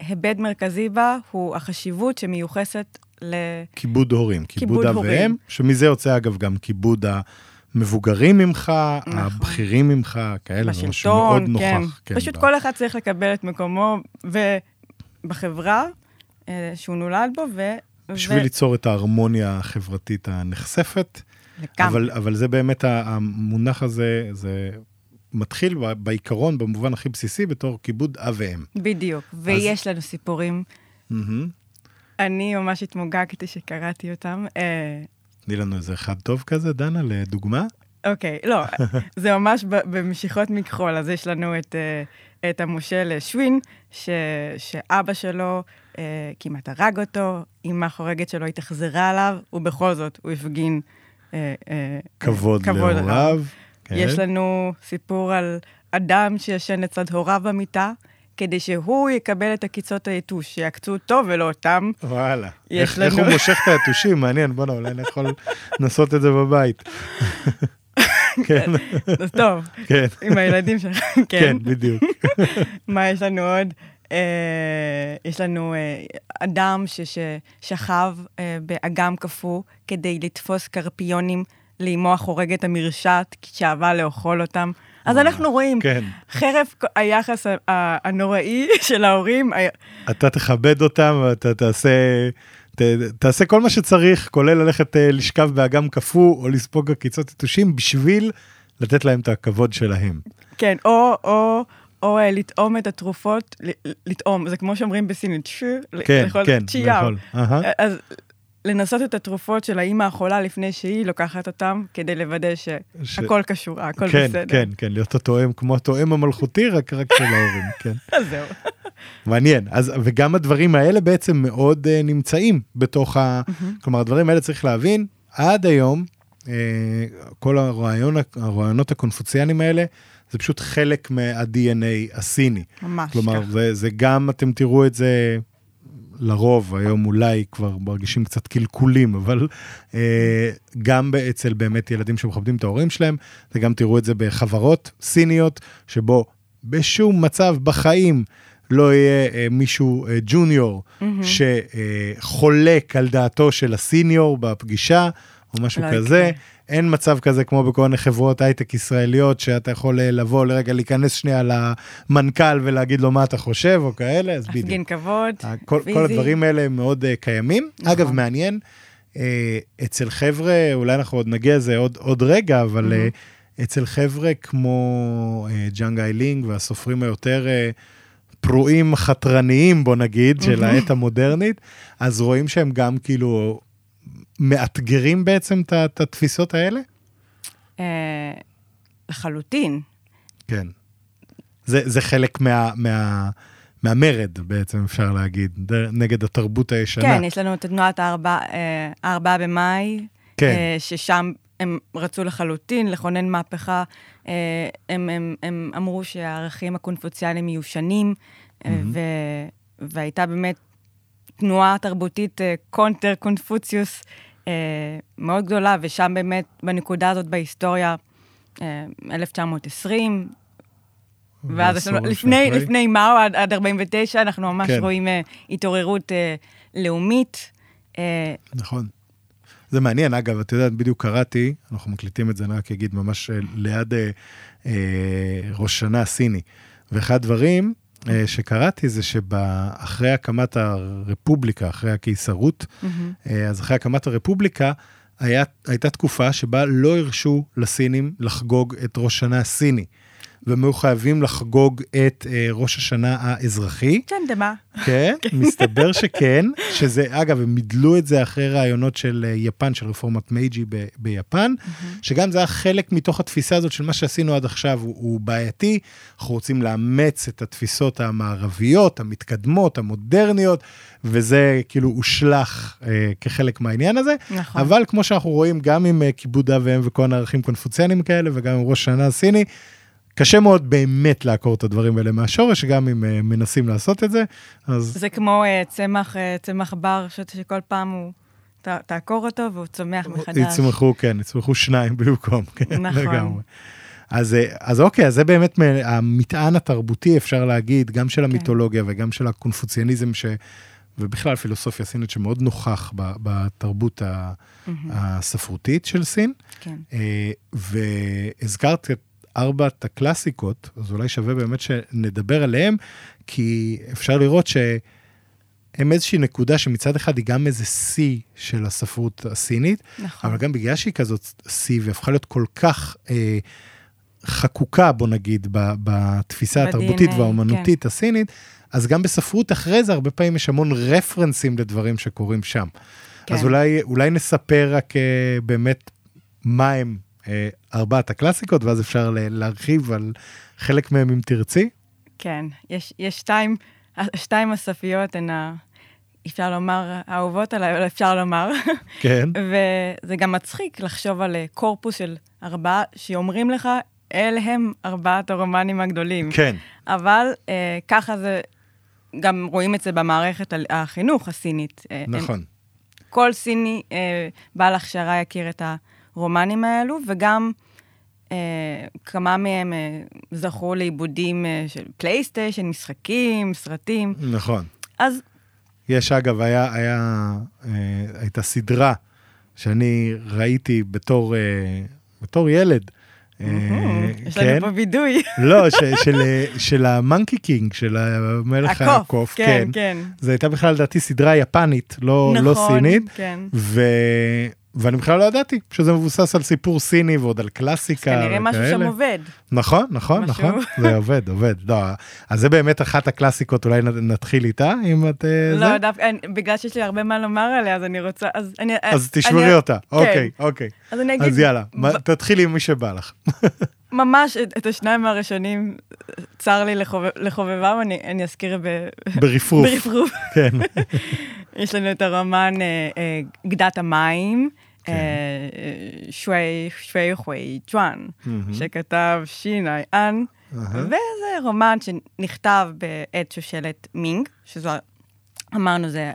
היבט מרכזי בה הוא החשיבות שמיוחסת ל... כיבוד הורים, כיבוד אב ואם, שמזה יוצא אגב גם כיבוד המבוגרים ממך, נכון. הבכירים ממך, כאלה, בשלטון, משהו מאוד כן. נוכח. כן, פשוט ב... כל אחד צריך לקבל את מקומו ובחברה אה, שהוא נולד בו, ו... בשביל ו... ליצור את ההרמוניה החברתית הנחשפת. לגמרי. אבל, אבל זה באמת, המונח הזה, זה מתחיל בעיקרון, במובן הכי בסיסי, בתור כיבוד אב ואם. בדיוק, ויש אז... לנו סיפורים. Mm-hmm. אני ממש התמוגגתי שקראתי אותם. אה, תני לנו איזה אחד טוב כזה, דנה, לדוגמה. אוקיי, לא, זה ממש במשיכות מכחול, אז יש לנו את, אה, את המושל שווין, ש, שאבא שלו אה, כמעט הרג אותו, אמא חורגת שלו התאכזרה עליו, ובכל זאת הוא הפגין אה, אה, כבוד להוריו. כן. יש לנו סיפור על אדם שישן לצד הוריו במיטה, כדי שהוא יקבל את עקיצות היתוש, שיעקצו אותו ולא אותם. וואלה. איך, לנו... איך הוא מושך את היתושים? מעניין, בוא'נה, אולי אני יכול לנסות את זה בבית. כן. אז טוב. כן. עם הילדים שלך, כן. כן, בדיוק. מה יש לנו עוד? אה, יש לנו אה, אדם ששכב אה, באגם קפוא כדי לתפוס סקרפיונים לאמו החורגת המרשעת, כשאהבה לאכול אותם. אז אנחנו רואים, כן. חרף היחס הנוראי של ההורים. אתה תכבד אותם ואתה תעשה, ת, תעשה כל מה שצריך, כולל ללכת לשכב באגם קפוא או לספוג עקיצות יתושים, בשביל לתת להם את הכבוד שלהם. כן, או, או, או אה, לטעום את התרופות, לטעום, זה כמו שאומרים בסינית, שו, כן, לאכול כן. לאכול, אהה. אז לנסות את התרופות של האימא החולה לפני שהיא לוקחת אותם, כדי לוודא שהכל קשור, הכל כן, בסדר. כן, כן, להיות התואם כמו התואם המלכותי, רק רק של ההורים, כן. אז זהו. מעניין. אז, וגם הדברים האלה בעצם מאוד uh, נמצאים בתוך ה... כלומר, הדברים האלה צריך להבין, עד היום, uh, כל הרעיון, הרעיונות הקונפוציאנים האלה, זה פשוט חלק מה-DNA הסיני. ממש כלומר, ככה. זה, זה גם, אתם תראו את זה לרוב, היום אולי כבר מרגישים קצת קלקולים, אבל אה, גם אצל באמת ילדים שמכבדים את ההורים שלהם, וגם תראו את זה בחברות סיניות, שבו בשום מצב בחיים לא יהיה אה, מישהו אה, ג'וניור שחולק על דעתו של הסיניור בפגישה, או משהו לא כזה. יקרה. אין מצב כזה כמו בכל מיני חברות הייטק ישראליות, שאתה יכול אה, לבוא לרגע, להיכנס שנייה למנכ"ל ולהגיד לו מה אתה חושב, או כאלה, אז בדיוק. להפגין כבוד, כל, כל. הדברים האלה מאוד אה, קיימים. נכון. אגב, מעניין, אה, אצל חבר'ה, אולי אנחנו עוד נגיע לזה עוד, עוד רגע, אבל אה, אצל חבר'ה כמו אה, ג'אנג איילינג והסופרים היותר אה, פרועים חתרניים, בוא נגיד, של העת המודרנית, אז רואים שהם גם כאילו מאתגרים בעצם את התפיסות האלה? אה, לחלוטין. כן. זה, זה חלק מה, מה, מהמרד בעצם, אפשר להגיד, נגד התרבות הישנה. כן, יש לנו את תנועת הארבע- אה, הארבעה במאי, כן. אה, ששם הם רצו לחלוטין לכונן מהפכה. הם, הם, הם אמרו שהערכים הקונפוציאליים מיושנים, ו- והייתה באמת תנועה תרבותית קונטר קונפוציוס אה, מאוד גדולה, ושם באמת, בנקודה הזאת בהיסטוריה, אה, 1920, ואז יש לנו, לפני. לפני מאו, עד, עד 49, אנחנו ממש כן. רואים אה, התעוררות אה, לאומית. אה, נכון. זה מעניין, אגב, את יודעת, בדיוק קראתי, אנחנו מקליטים את זה, אני רק אגיד, ממש אה, ליד אה, אה, ראש שנה הסיני. ואחד הדברים שקראתי זה שאחרי הקמת הרפובליקה, אחרי הקיסרות, אה, אז אחרי הקמת הרפובליקה, היה, הייתה תקופה שבה לא הרשו לסינים לחגוג את ראש שנה הסיני. והם היו חייבים לחגוג את אה, ראש השנה האזרחי. צ'נדמה. כן, מסתבר שכן, שזה, אגב, הם מידלו את זה אחרי רעיונות של אה, יפן, של רפורמת מייג'י ב- ביפן, שגם זה היה חלק מתוך התפיסה הזאת של מה שעשינו עד עכשיו, הוא, הוא בעייתי, אנחנו רוצים לאמץ את התפיסות המערביות, המתקדמות, המודרניות, וזה כאילו הושלך אה, כחלק מהעניין הזה. נכון. אבל כמו שאנחנו רואים, גם עם אה, כיבוד אב ואם וכל הערכים קונפוציאנים כאלה, וגם עם ראש השנה הסיני, קשה מאוד באמת לעקור את הדברים האלה מהשורש, גם אם uh, מנסים לעשות את זה, אז זה כמו אה, צמח, אה, צמח בר, שכל פעם הוא, תעקור אותו והוא צומח מחדש. יצמחו, כן, יצמחו שניים במקום, כן, נכון. לגמרי. אז, אה, אז אוקיי, אז זה באמת המטען התרבותי, אפשר להגיד, גם כן. של המיתולוגיה וגם של הקונפוציאניזם, ש... ובכלל פילוסופיה סינית שמאוד נוכח ב- בתרבות ה- הספרותית של סין. כן. אה, והזכרת את ארבעת הקלאסיקות, אז אולי שווה באמת שנדבר עליהם, כי אפשר לראות שהם איזושהי נקודה שמצד אחד היא גם איזה שיא של הספרות הסינית, נכון. אבל גם בגלל שהיא כזאת שיא והפכה להיות כל כך אה, חקוקה, בוא נגיד, ב- בתפיסה ב-DNA, התרבותית והאומנותית הסינית, אז גם בספרות אחרי זה הרבה פעמים יש המון רפרנסים לדברים שקורים שם. כן. אז אולי, אולי נספר רק אה, באמת מה הם ארבעת הקלאסיקות, ואז אפשר להרחיב על חלק מהם אם תרצי. כן, יש, יש שתיים, שתיים הסופיות הן ה... אפשר לומר, האהובות עליי, אבל אפשר לומר. כן. וזה גם מצחיק לחשוב על אה, קורפוס של ארבעה, שאומרים לך, אלה הם ארבעת הרומנים הגדולים. כן. אבל אה, ככה זה, גם רואים את זה במערכת ה- החינוך הסינית. אה, הם- נכון. כל סיני אה, בעל הכשרה יכיר את הרומנים האלו, וגם אה, כמה מהם אה, זכו לעיבודים אה, של פלייסטיישן, משחקים, סרטים. נכון. אז יש, אגב, היה, היה, אה, הייתה סדרה שאני ראיתי בתור, אה, בתור ילד. אה, יש לנו פה וידוי. לא, של, אה, של המונקי קינג, של המלך הקוף, הקוף, כן, כן. זו הייתה בכלל לדעתי סדרה יפנית, לא, לא נכון, סינית. כן. ואני בכלל לא ידעתי שזה מבוסס על סיפור סיני ועוד על קלאסיקה וכאלה. כנראה משהו שם עובד. נכון, נכון, משהו... נכון, זה עובד, עובד. לא, אז זה באמת אחת הקלאסיקות, אולי נתחיל איתה, אם את... אה, לא, דווקא, בגלל שיש לי הרבה מה לומר עליה, אז אני רוצה, אז אני... אז תשמרי אני... אותה, כן. אוקיי, אוקיי. אז אני אגיד... אז יאללה, ב... תתחילי עם מי שבא לך. ממש את, את השניים הראשונים, צר לי לחובב, לחובבם, אני, אני אזכיר ב... ברפרוף. ברפרוף. כן. יש לנו את הרומן אה, אה, גדת המים. אה, שווי שווי חוי צ'ואן, שכתב שיני אן, וזה רומן שנכתב בעת שושלת מינג, שזו, אמרנו, זה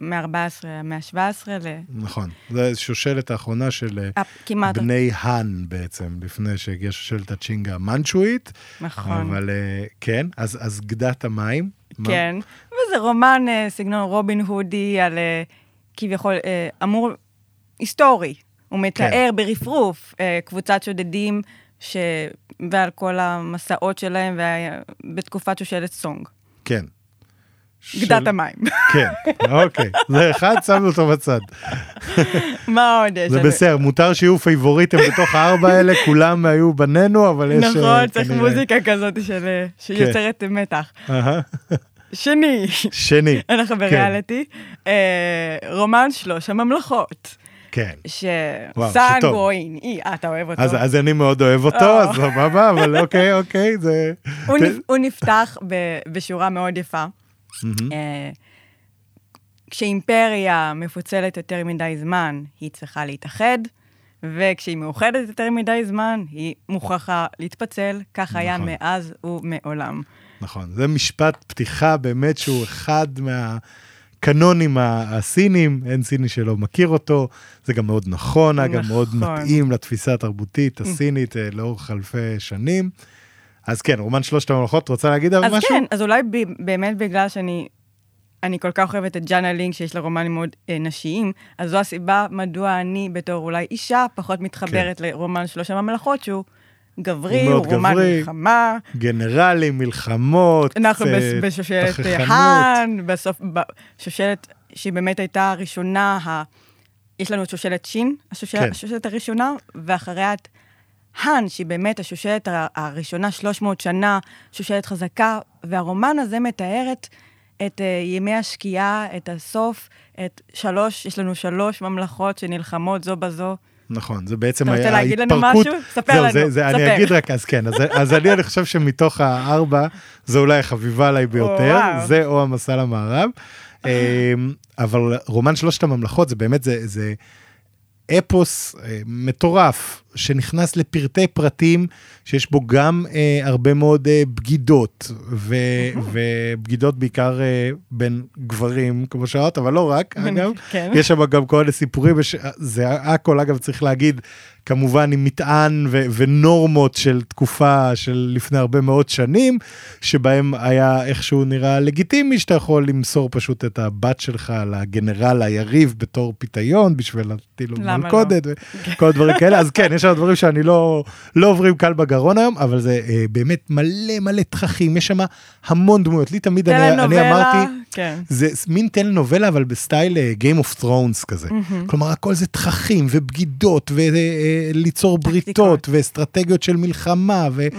מ-14, מ-17 ל... נכון, זו שושלת האחרונה של כמעט... בני האן בעצם, לפני שהגיעה שושלת הצ'ינגה המנצ'ואית. נכון. אבל כן, אז, אז גדת המים. כן, מה? וזה רומן סגנון רובין הודי על כביכול, אמור היסטורי. הוא מתאר כן. ברפרוף אה, קבוצת שודדים ש... ועל כל המסעות שלהם בתקופת שושלת סונג. כן. גדת של... המים. כן, אוקיי. זה אחד, שמנו אותו בצד. מה עוד יש? זה בסדר, מותר שיהיו פייבוריטים בתוך הארבע האלה, כולם היו בנינו, אבל יש... נכון, אה, צריך מוזיקה כזאת של... אה, שיוצרת כן. מתח. שני. שני. אנחנו כן. בריאליטי. רומן שלוש הממלכות. כן. שסנגוין, אתה אוהב אותו. אז, אז אני מאוד אוהב אותו, אה. אז סבבה, אבל אוקיי, אוקיי, זה... הוא, נפ, הוא נפתח ב, בשורה מאוד יפה. אה, כשאימפריה מפוצלת יותר מדי זמן, היא צריכה להתאחד, וכשהיא מאוחדת יותר מדי זמן, היא מוכרחה להתפצל, כך נכון. היה מאז ומעולם. נכון, זה משפט פתיחה באמת שהוא אחד מה... הקנונים הסינים, אין סיני שלא מכיר אותו, זה גם מאוד נכון, נכון. גם מאוד מתאים לתפיסה התרבותית הסינית אה, לאורך אלפי שנים. אז כן, רומן שלושת המלאכות, רוצה להגיד על משהו? אז כן, אז אולי ב- באמת בגלל שאני אני כל כך אוהבת את ג'אנה לינק, שיש לה רומנים מאוד אה, נשיים, אז זו הסיבה מדוע אני בתור אולי אישה פחות מתחברת כן. לרומן שלוש הממלכות, שהוא גברי, הוא רומן גברי, מלחמה. גנרלים, מלחמות, אנחנו uh, בשושלת האן, בסוף, בשושלת שהיא באמת הייתה הראשונה, ה... יש לנו את שושלת שין, השושלת, כן. השושלת הראשונה, ואחריה את האן, שהיא באמת השושלת הראשונה, 300 שנה, שושלת חזקה, והרומן הזה מתאר את, את uh, ימי השקיעה, את הסוף, את שלוש, יש לנו שלוש ממלכות שנלחמות זו בזו. נכון, זה בעצם ההתפרקות. אתה רוצה להגיד לנו משהו? ספר לנו, זה, זה, ספר. אני אגיד רק, אז כן, אז, אז אני, אני חושב שמתוך הארבע, זה אולי החביבה עליי ביותר, או, זה או המסע למערב. אמ, אבל רומן שלושת הממלכות, זה באמת, זה, זה אפוס אה, מטורף, שנכנס לפרטי פרטים, שיש בו גם אה, הרבה מאוד אה, בגידות, ו, ובגידות בעיקר אה, בין גברים, כמו שאמרת, אבל לא רק, אגב. כן. יש שם גם כל מיני סיפורים, וש... זה הכל, אגב, צריך להגיד, כמובן עם מטען ו- ונורמות של תקופה של לפני הרבה מאוד שנים, שבהם היה איכשהו נראה לגיטימי שאתה יכול למסור פשוט את הבת שלך לגנרל היריב בתור פיתיון בשביל להטיל לו מלכודת לא? וכל הדברים כאלה, אז כן, יש שם דברים שאני לא, לא עוברים קל בגרון היום, אבל זה אה, באמת מלא מלא תככים, יש שם המון דמויות. לי תמיד, אני, אני אמרתי, כן. זה מין טלנובלה, אבל בסטייל uh, Game of Thrones כזה. Mm-hmm. כלומר, הכל זה תככים ובגידות, וליצור uh, בריתות, ואסטרטגיות של מלחמה, ו... Mm.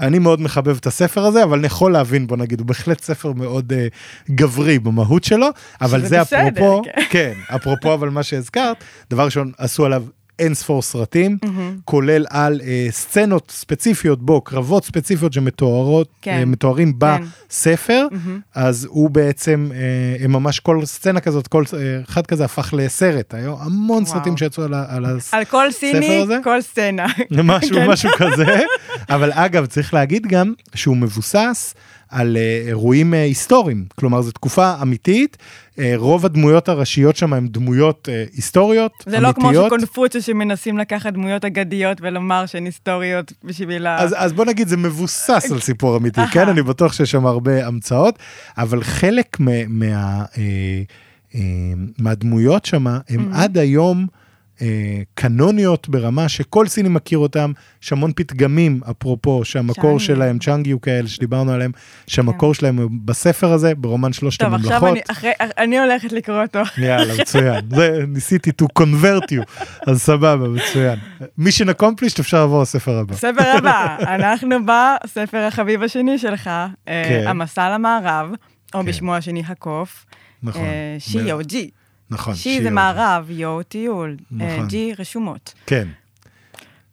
אני מאוד מחבב את הספר הזה, אבל אני יכול להבין, בוא נגיד, הוא בהחלט ספר מאוד uh, גברי במהות שלו, אבל זה בסדר, אפרופו, כן. כן, אפרופו אבל מה שהזכרת, דבר ראשון, עשו עליו אין ספור סרטים, mm-hmm. כולל על אה, סצנות ספציפיות בו, קרבות ספציפיות שמתוארות, כן. אה, מתוארים כן. בספר, mm-hmm. אז הוא בעצם, אה, ממש כל סצנה כזאת, כל אה, אחד כזה הפך לסרט. היו המון וואו. סרטים שיצאו על, על הספר הזה. על כל סיני, כל סצנה. משהו, כן. משהו כזה. אבל אגב, צריך להגיד גם שהוא מבוסס על אה, אירועים אה, היסטוריים, כלומר זו תקופה אמיתית, אה, רוב הדמויות הראשיות שם הן דמויות היסטוריות, זה אמיתיות. זה לא כמו שקונפוציה שמנסים לקחת דמויות אגדיות ולומר שהן היסטוריות בשביל ה... אז, אז בוא נגיד זה מבוסס על סיפור אמיתי, כן? אני בטוח שיש שם הרבה המצאות, אבל חלק מה, מה, מהדמויות שם הם עד היום... אה, קנוניות ברמה שכל סיני מכיר אותם, יש המון פתגמים, אפרופו, שהמקור צ'אנג. שלהם, צ'אנגיו כאלה שדיברנו עליהם, שהמקור כן. שלהם הוא בספר הזה, ברומן שלושת טוב, עכשיו הממלכות. אני, אחרי, אני הולכת לקרוא אותו. יאללה, מצוין. זה, ניסיתי to convert you, אז סבבה, מצוין. מישן accomplished, אפשר לעבור לספר הבא. ספר הבא, אנחנו בספר החביב השני שלך, אה, כן. המסע למערב, או כן. בשמו השני הקוף, נכון. אה, שי מ- או ג'י. נכון. שי זה מערב, יו טיול, אה, נכון. ג'י רשומות. כן,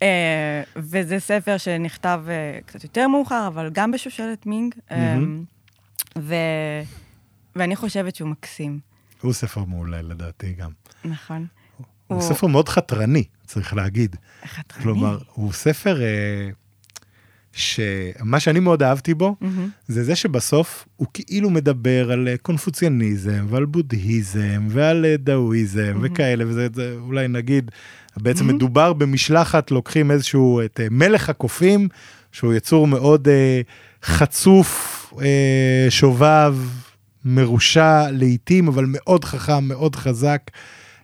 אה, וזה ספר שנכתב אה, קצת יותר מאוחר, אבל גם בשושלת מינג. ו... ואני חושבת שהוא מקסים, הוא ספר מעולה לדעתי גם. נכון? הוא ספר מאוד חתרני, צריך להגיד. חתרני. כלומר, הוא ספר אה, שמה שאני מאוד אהבתי בו, מהמם. זה זה שבסוף הוא כאילו מדבר על אה, קונפוציאניזם ועל בודהיזם ועל אה, דאואיזם וכאלה, וזה זה, אולי נגיד, בעצם מדובר במשלחת, לוקחים איזשהו, את אה, מלך הקופים, שהוא יצור מאוד אה, חצוף, אה, שובב, מרושע לעיתים, אבל מאוד חכם, מאוד חזק,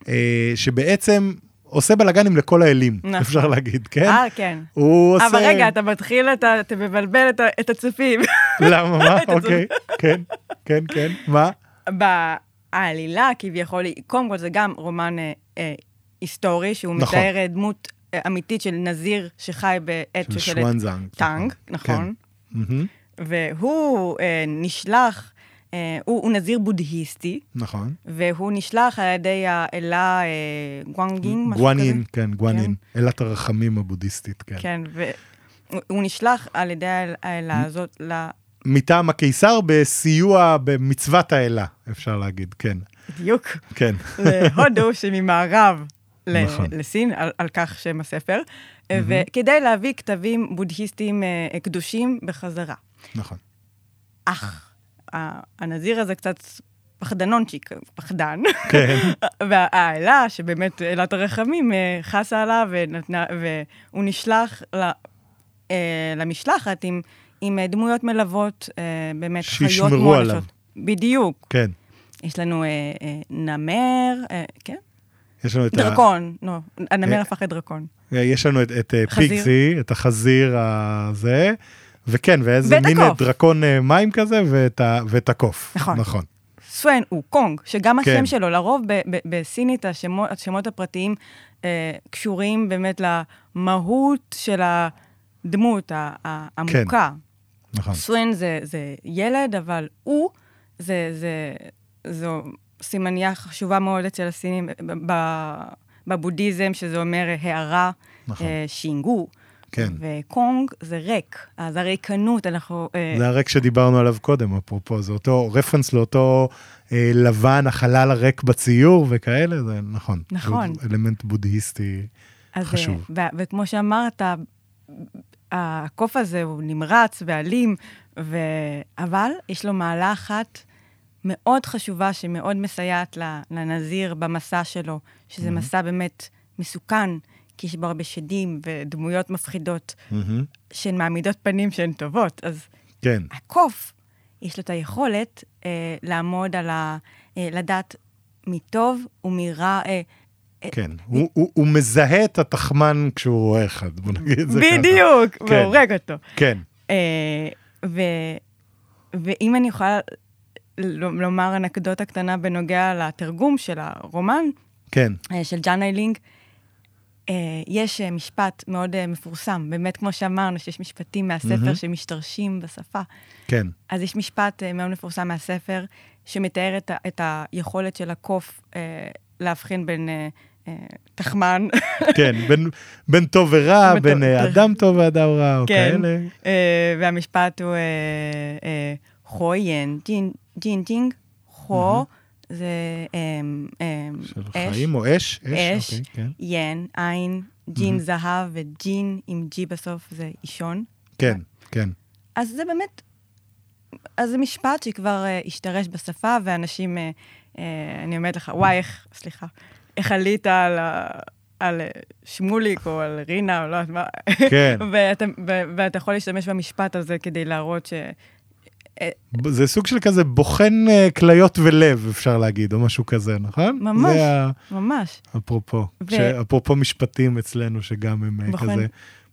אה, שבעצם עושה בלאגנים לכל האלים, נכון. אפשר להגיד, כן? אה, כן. הוא עושה... אבל רגע, אתה מתחיל, אתה אתה מבלבל את את הצופים. למה, מה? אוקיי, כן, כן, כן, מה? בעלילה כביכול, קודם כל זה גם רומן אה, אה, היסטורי, שהוא נכון. מתאר דמות אה, אמיתית של נזיר שחי בעת של שושלת. טאנג, נכון? מהמם, והוא אה, נשלח, אה, הוא, הוא נזיר בודהיסטי, נכון. והוא נשלח על ידי האלה אה, גואנגינג, משהו גואנין, כזה. כן, גואנין. אלת הרחמים הבודהיסטית, כן. כן, והוא נשלח על ידי האל- האלה הזאת ל... מטעם הקיסר בסיוע במצוות האלה, אפשר להגיד, כן. בדיוק. כן. להודו שממערב נכון. לסין, על, על כך שם הספר, וכדי להביא כתבים בודהיסטיים אה, קדושים בחזרה. נכון. אך הנזיר הזה קצת פחדנונצ'יק, פחדן, כן, והאלה, שבאמת אלת הרחמים, אה, חסה עליו, ונתנה, והוא נשלח ל, אה, למשלחת עם, עם אה, דמויות מלוות, באמת חיות שישמרו מוענשות. עליו. בדיוק. כן. יש לנו אה, אה, נמר, אה, כן? יש לנו את ה... דרקון, לא, הנמר הפך לדרקון. יש לנו את, את חזיר. פיגזי, את החזיר הזה, וכן, ואיזה מין הקוף. דרקון אה, מים כזה, ואת, ה, ואת הקוף. נכון. נכון. סואן הוא קונג, שגם כן. השם שלו, לרוב ב- ב- בסינית השמות, השמות הפרטיים אה, קשורים באמת למהות של הדמות העמוקה. נכון. סואן זה, זה ילד, אבל הוא, זה, זה, זו סימניה חשובה מאוד אצל הסינים בבודהיזם, שזה אומר הערה, נכון. אה, שינגו. כן. וקונג זה ריק, אז הריקנות, אנחנו... אה, זה הריק שדיברנו עליו קודם, אפרופו, זה אותו רפרנס לאותו אה, לבן, החלל הריק בציור וכאלה, זה נכון. נכון. זה אלמנט בודהיסטי אז, חשוב. אה, ו- וכמו שאמרת, הקוף הזה הוא נמרץ ואלים, ו... אבל יש לו מעלה אחת מאוד חשובה, שמאוד מסייעת לנזיר במסע שלו, שזה Mm-hmm. מסע באמת מסוכן, כי יש בו הרבה שדים ודמויות מפחידות, מהמם. שהן מעמידות פנים שהן טובות. אז כן, הקוף, יש לו את היכולת אה, לעמוד על ה... אה, לדעת מטוב ומרע. אה, כן. הוא- הוא הוא מזהה את התחמן כשהוא רואה אחד, בוא נגיד את זה ככה. בדיוק, כן. והורג אותו. כן, אה, ו, ואם אני יכולה לומר אנקדוטה קטנה בנוגע לתרגום של הרומן כן, אה, של ג'אן איילינג, אה, יש אה, משפט מאוד אה, מפורסם, באמת כמו שאמרנו, שיש משפטים מהספר מהמם. שמשתרשים בשפה. כן, אז יש משפט אה, מאוד מפורסם מהספר, שמתאר את, את היכולת של הקוף אה, להבחין בין אה, אה, תחמן, כן, בין- בין טוב ורע, בין אה, אדם טוב ואדם רע, או כן. כאלה. אה, והמשפט הוא אה, אה, חויין, ג'ין, ג'ין ג'ינג, חו, זה אמ, אמ, של אש, חיים או אש? אש, אוקיי, כן. ין, עין, ג'ין זהב וג'ין עם ג'י בסוף זה אישון. כן, כן. אז זה באמת, אז זה משפט שכבר uh, השתרש בשפה, ואנשים, uh, uh, אני אומרת לך, וואי, איך, סליחה, איך עלית על, ה, על שמוליק או על רינה, או לא יודעת מה. כן. ואתה, ואתה יכול להשתמש במשפט הזה כדי להראות זה סוג של כזה בוחן אה, כליות ולב, אפשר להגיד, או משהו כזה, נכון? ממש, ממש. אפרופו, ו... אפרופו משפטים אצלנו, שגם הם אה, בוחן. כזה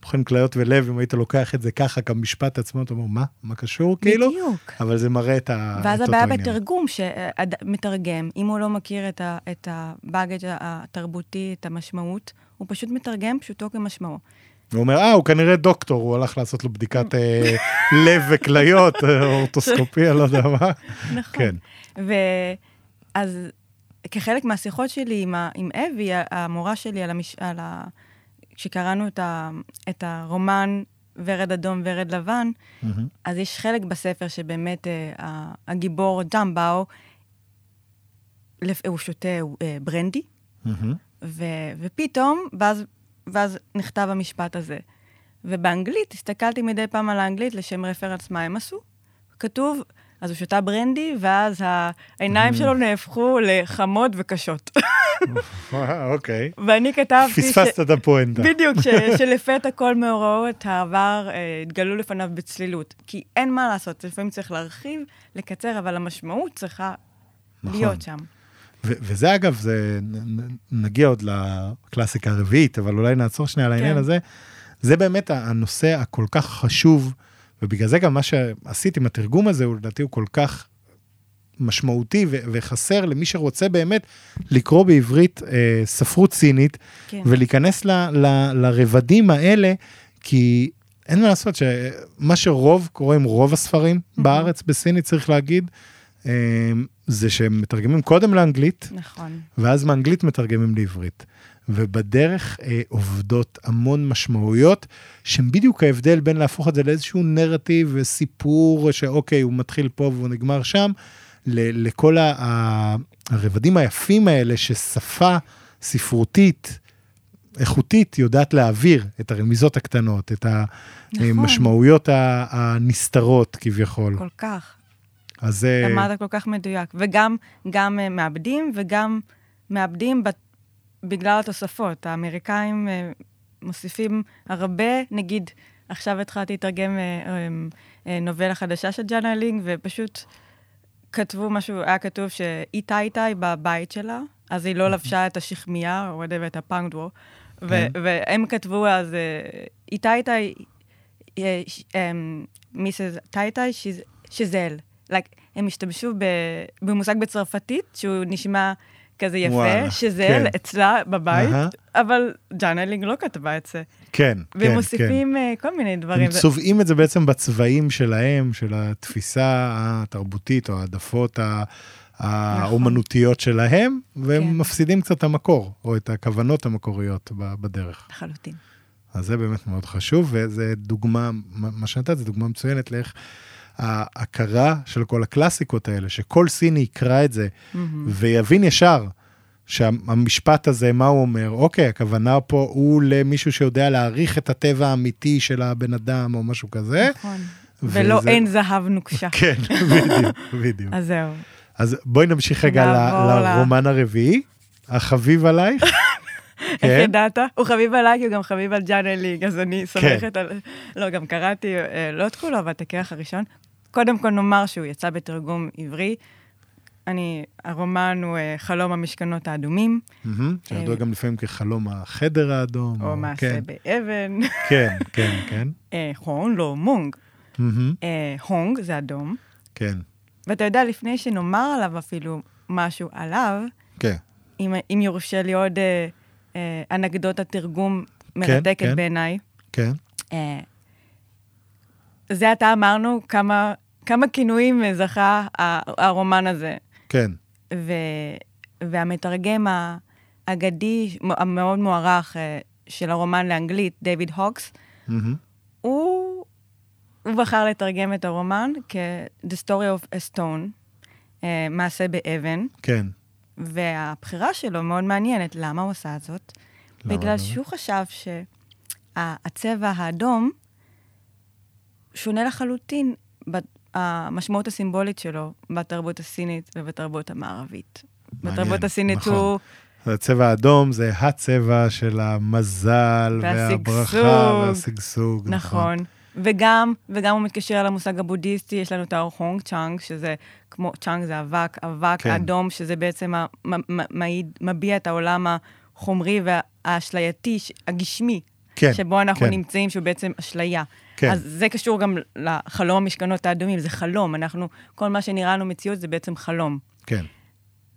בוחן כליות ולב, אם היית לוקח את זה ככה, כמשפט עצמו, אתה אומר, מה? מה קשור, כאילו? בדיוק. אבל זה מראה את, ה... ואז הבעיה בתרגום, שמתרגם, אם הוא לא מכיר את, ה... את הבאגג' התרבותי, את המשמעות, הוא פשוט מתרגם פשוטו כמשמעו. הוא אומר, אה, הוא כנראה דוקטור, הוא הלך לעשות לו בדיקת אה, לב וכליות, אה, אורטוסקופיה, לא יודע מה. נכון. כן. ואז כחלק מהשיחות שלי עם, ה... עם אבי, המורה שלי על, המש... על ה... כשקראנו את, ה, את הרומן ורד אדום, ורד לבן, mm-hmm. אז יש חלק בספר שבאמת אה, הגיבור ג'מבאו, הוא שותה אה, ברנדי, mm-hmm. ו, ופתאום, ואז, ואז נכתב המשפט הזה. ובאנגלית, הסתכלתי מדי פעם על האנגלית לשם רפרנס מה הם עשו. כתוב, אז הוא שתה ברנדי, ואז העיניים שלו נהפכו לחמות וקשות. אוקיי. ואני כתבתי... פספסת את הפואנטה. בדיוק, שלפתע כל מאורעות העבר אה, התגלו לפניו בצלילות. כי אין מה לעשות, לפעמים צריך להרחיב, לקצר, אבל המשמעות צריכה נכון. להיות שם. וזה אגב, זה, נגיע עוד לקלאסיקה הרביעית, אבל אולי נעצור שנייה על העניין כן. הזה. זה באמת הנושא הכל כך חשוב, ובגלל זה גם מה שעשית עם התרגום הזה, הוא לדעתי הוא כל כך משמעותי ו- וחסר למי שרוצה באמת לקרוא בעברית אה, ספרות סינית, כן. ולהיכנס ל- ל- לרבדים האלה, כי אין מה לעשות, שמה שרוב קורה עם רוב הספרים mm-hmm. בארץ בסינית, צריך להגיד, זה שהם מתרגמים קודם לאנגלית, נכון. ואז מאנגלית מתרגמים לעברית. ובדרך אה, עובדות המון משמעויות, שהם בדיוק ההבדל בין להפוך את זה לאיזשהו נרטיב וסיפור, שאוקיי, הוא מתחיל פה והוא נגמר שם, לכל הרבדים היפים האלה ששפה ספרותית, איכותית, יודעת להעביר את הרמיזות הקטנות, את המשמעויות נכון. הנסתרות כביכול. כל כך. אז. אמרת כל כך מדויק. וגם גם אה, מאבדים וגם מאבדים בגלל התוספות. האמריקאים אה, מוסיפים הרבה, נגיד, עכשיו התחלתי לתרגם אה, נובלה חדשה של ג'אנה לינג, ופשוט כתבו משהו, היה כתוב שאיתה איתה היא בבית שלה, אז היא לא אוקיי. לבשה את השכמיה, או וואטאבר, את הפאנגדו, כן. והם כתבו אז, איתה איתה מיסס טייטאי שיזל. הם השתמשו במושג בצרפתית, שהוא נשמע כזה יפה, וואלה, שזל כן. אצלה בבית, uh-huh. אבל ג'אנלינג לא כתבה את זה. כן, כן, כן. ומוסיפים כן. כל מיני דברים. הם צובעים את זה בעצם בצבעים שלהם, של התפיסה התרבותית או העדפות האומנותיות שלהם, והם כן. מפסידים קצת את המקור, או את הכוונות המקוריות בדרך. לחלוטין. אז זה באמת מאוד חשוב, וזה דוגמה, מה שנתת זה דוגמה מצוינת לאיך ההכרה של כל הקלאסיקות האלה, שכל סיני יקרא את זה mm-hmm. ויבין ישר שהמשפט הזה, מה הוא אומר? אוקיי, הכוונה פה הוא למישהו שיודע להעריך את הטבע האמיתי של הבן אדם או משהו כזה. נכון. וזה... ולא אין זהב נוקשה. כן, בדיוק, בדיוק. אז זהו. אז בואי נמשיך רגע ל- לרומן הרביעי, החביב עלייך. איך כן? ידעת? הוא חביב עליי, כי הוא גם חביב על ג'אנה ליג, אז אני כן. סומכת על... לא, גם קראתי, אה, לא את כולו, אבל את הכרך הראשון. קודם כל נאמר שהוא יצא בתרגום עברי. אני, הרומן הוא uh, חלום המשכנות האדומים. שידוע גם לפעמים כחלום החדר האדום. או מעשה כן. באבן. כן, כן, כן. הונג, לא מונג. הונג זה אדום. כן. ואתה יודע, לפני שנאמר עליו אפילו משהו עליו, כן. אם, אם יורשה לי עוד אה, אה, אנקדוטה תרגום כן, מרתקת כן, בעיניי. כן. אה, זה עתה אמרנו כמה, כמה כינויים זכה הרומן הזה. כן. ו, והמתרגם האגדי, המאוד מוערך אה, של הרומן לאנגלית, דיוויד הוקס, mm-hmm. הוא, הוא בחר לתרגם את הרומן כ-The Story of a Stone, uh, מעשה באבן. כן. והבחירה שלו מאוד מעניינת. למה הוא עשה זאת? למה? בגלל למה? שהוא חשב שהצבע האדום שונה לחלוטין המשמעות הסימבולית שלו בתרבות הסינית ובתרבות המערבית. מעניין, בתרבות הסינית נכון. הוא... הצבע האדום זה הצבע של המזל. והברכה והשגשוג. נכון. נכון. וגם, וגם הוא מתקשר למושג הבודהיסטי, יש לנו את ה 红尘, שזה כמו, 尘 זה אבק, אבק כן. אדום, שזה בעצם ה- מ- מ- מעיד, מביע את העולם החומרי והאשלייתי, הגשמי, כן, שבו אנחנו כן. נמצאים, שהוא בעצם אשליה. כן. אז זה קשור גם לחלום המשכנות האדומים, זה חלום, אנחנו, כל מה שנראה לנו מציאות זה בעצם חלום. כן,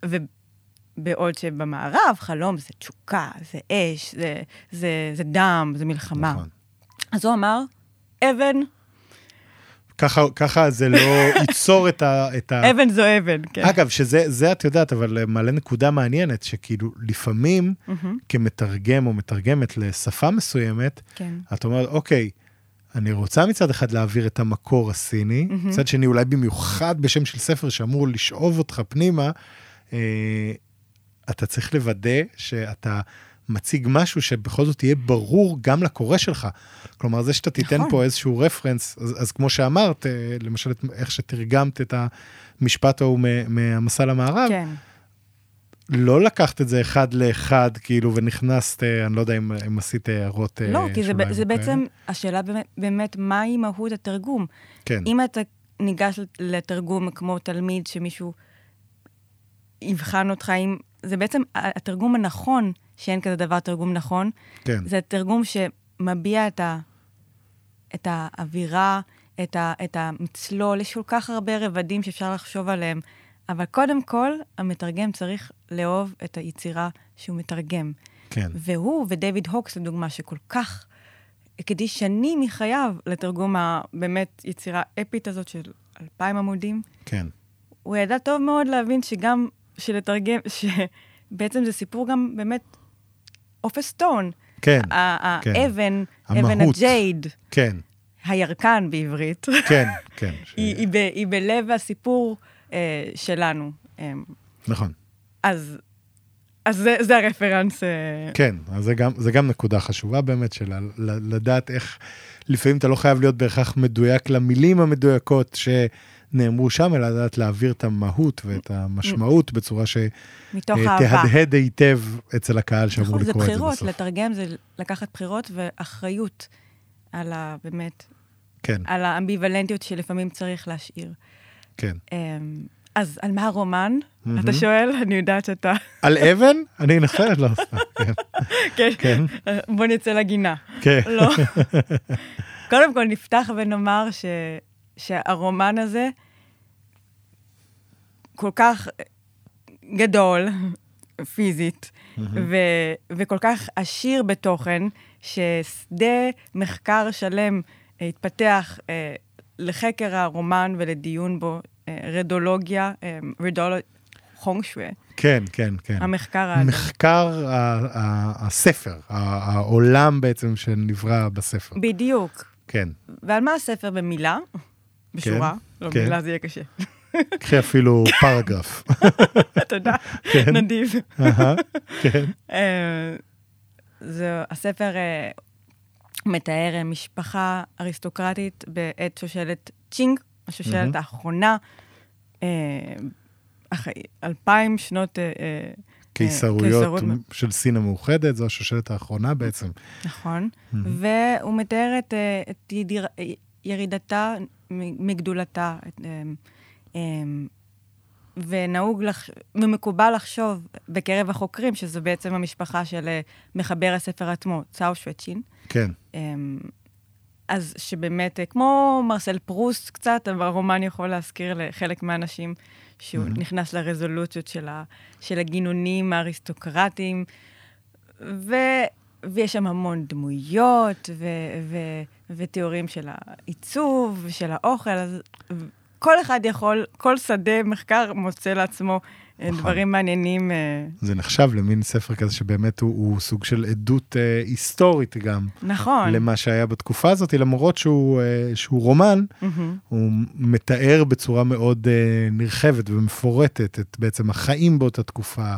ובעוד שבמערב, חלום זה תשוקה, זה אש, זה, זה, זה דם, זה מלחמה. נכון. אז הוא אמר, אבן, ככה, ככה זה לא ייצור את ה... את ה... אבן זו אבן, כן. אגב, שזה, זה את יודעת, אבל מעלה נקודה מעניינת, שכאילו לפעמים מהמם, כמתרגם או מתרגמת לשפה מסוימת, כן. את אומרת, אוקיי, אני רוצה מצד אחד להעביר את המקור הסיני, מהמם. מצד שני, אולי במיוחד בשם של ספר שאמור לשאוב אותך פנימה, אה, אתה צריך לוודא שאתה מציג משהו שבכל זאת יהיה ברור גם לקורא שלך. כלומר, זה שאתה תיתן נכון. פה איזשהו רפרנס, אז, אז כמו שאמרת, אה, למשל, איך שתרגמת את המשפט ההוא מהמסע למערב, כן, לא לקחת את זה אחד לאחד, כאילו, ונכנסת, אני לא יודע אם, אם עשית הערות אה, לא, כי זה, זה. בעצם, השאלה באמת, באמת, מהי מהות התרגום? כן, אם אתה ניגש לתרגום כמו תלמיד שמישהו יבחן אותך, אם... זה בעצם התרגום הנכון, שאין כזה דבר תרגום נכון, כן, זה תרגום שמביע את, ה, את האווירה, את, ה, את המצלול, יש כל כך הרבה רבדים שאפשר לחשוב עליהם, אבל קודם כל, המתרגם צריך לאהוב את היצירה שהוא מתרגם. כן, והוא ודייוויד הוקס, לדוגמה, שכל כך הקדיש שנים מחייו לתרגום הבאמת יצירה אפית הזאת של אלפיים עמודים, כן, הוא ידע טוב מאוד להבין שגם, שלתרגם, שבעצם זה סיפור גם באמת of the stone. כן, כן. האבן, אבן. ה jade, כן, הירקן בעברית, כן, כן. ש- היא, היא, ב, היא בלב הסיפור אה, שלנו. אה, נכון. אז, אז זה, זה הרפרנס. אה, כן, אז זה גם, זה גם נקודה חשובה באמת, של לדעת איך, לפעמים אתה לא חייב להיות בהכרח מדויק למילים המדויקות שנאמרו שם, אלא לדעת להעביר את המהות ואת המשמעות בצורה מתוך אהבה. שתהדהד היטב אצל הקהל שאמור נכון, זה לקרוא את זה בחירות, בסוף. לתרגם זה לקחת בחירות ואחריות על ה... באמת, כן, על האמביוולנטיות שלפעמים צריך להשאיר. כן. אמ, אז על מה הרומן? אתה שואל? אני יודעת שאתה... על אבן? אני אנסה, לא, סתם, כן, כן. כן, בוא נצא לגינה. כן, לא. קודם כל נפתח ונאמר. שהרומן הזה כל כך גדול, פיזית. וכל כך עשיר בתוכן, ששדה מחקר שלם התפתח אה, לחקר הרומן ולדיון בו, אה, רדולוגיה, אה, רדול... חונג שווי, כן, כן, כן. המחקר. מחקר ה- ה- הספר, העולם בעצם שנברא בספר. בדיוק. כן. ועל מה הספר במילה? בשורה? לא, כן. במילה זה יהיה קשה. קחי אפילו פרגרף. תודה, כן. נדיב. כן, אה, זה, הספר מתאר אה, משפחה אריסטוקרטית בעת שושלת צ'ינג, השושלת מהמם. האחרונה, אה, אחרי אלפיים שנות... אה, קיסרויות. של סין המאוחדת, זו השושלת האחרונה בעצם. נכון, מהמם. והוא מתאר את, את ידיר, ירידתה מגדולתה. את, ונהוג, לח... ומקובל לחשוב בקרב החוקרים, שזו בעצם המשפחה של מחבר הספר עצמו, צאו שווצ'ין. כן, אמ, אז שבאמת, אה, כמו מרסל פרוסט קצת, אבל הרומן יכול להזכיר לחלק מהאנשים שהוא מהמם. נכנס לרזולוציות של, ה, של הגינונים האריסטוקרטיים, ו, ויש שם המון דמויות ו, ו, ותיאורים של העיצוב ושל האוכל, אז כל אחד יכול, כל שדה מחקר מוצא לעצמו. דברים מעניינים. אה, זה נחשב למין ספר כזה שבאמת הוא, הוא סוג של עדות אה, היסטורית גם, נכון. למה שהיה בתקופה הזאת, למרות שהוא, אה, שהוא רומן, מהמם. הוא מתאר בצורה מאוד אה, נרחבת ומפורטת את בעצם החיים באותה תקופה,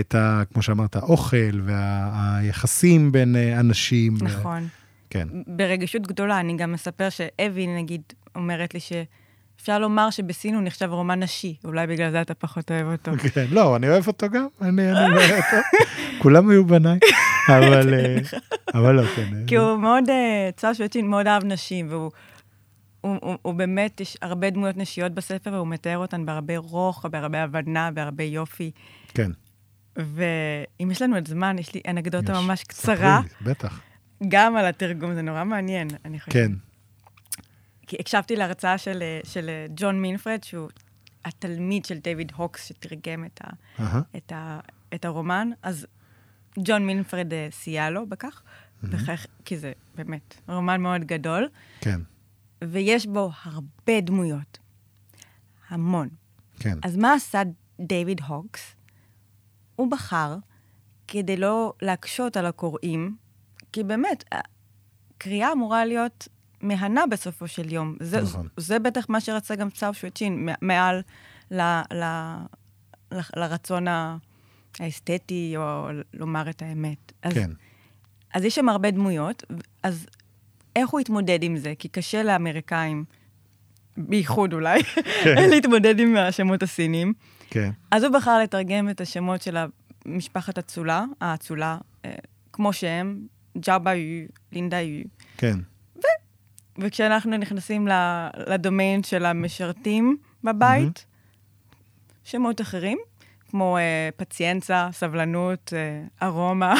את ה... כמו שאמרת, האוכל והיחסים בין אה, אנשים. נכון. כן, ברגישות גדולה, אני גם אספר שאבי, נגיד, אומרת לי שאפשר לומר שבסין הוא נחשב רומן נשי, אולי בגלל זה אתה פחות אוהב אותו. כן, לא, אני אוהב אותו גם, אני, אני אוהב אותו. כולם היו בניי, אבל, אה, אבל לא, כן. כי הוא מאוד, אה, צאו שוויצ'ין מאוד אהב נשים, והוא הוא, הוא, הוא באמת, יש הרבה דמויות נשיות בספר, והוא מתאר אותן בהרבה רוך, בהרבה הבנה, בהרבה יופי. כן. ואם יש לנו עוד זמן, יש לי אנקדוטה. ממש קצרה. בטח. גם על התרגום, זה נורא מעניין, אני חושבת. כן. כי הקשבתי להרצאה של, של ג'ון מינפרד, שהוא התלמיד של דיוויד הוקס, שתרגם את, ה, uh-huh. את, ה, את הרומן, אז ג'ון מינפרד אה, סייע לו בכך, mm-hmm. בכך, כי זה באמת רומן מאוד גדול. כן. ויש בו הרבה דמויות. המון. כן. אז מה עשה דיוויד הוקס? הוא בחר, כדי לא להקשות על הקוראים, כי באמת, קריאה אמורה להיות מהנה בסופו של יום. זה, נכון. זה בטח מה שרצה גם צאו שוויצ'ין, מעל ל, ל, ל, לרצון האסתטי, או לומר את האמת. אז, כן. אז יש שם הרבה דמויות, אז איך הוא התמודד עם זה? כי קשה לאמריקאים, בייחוד אולי, כן. להתמודד עם השמות הסינים. כן. אז הוא בחר לתרגם את השמות של משפחת אצולה, האצולה, אה, כמו שהם, ג'אבה יו, לינדה יו. כן. וכשאנחנו נכנסים לדומיין של המשרתים בבית, mm-hmm. שמות אחרים, כמו אה, פציינצה, סבלנות, אה, ארומה.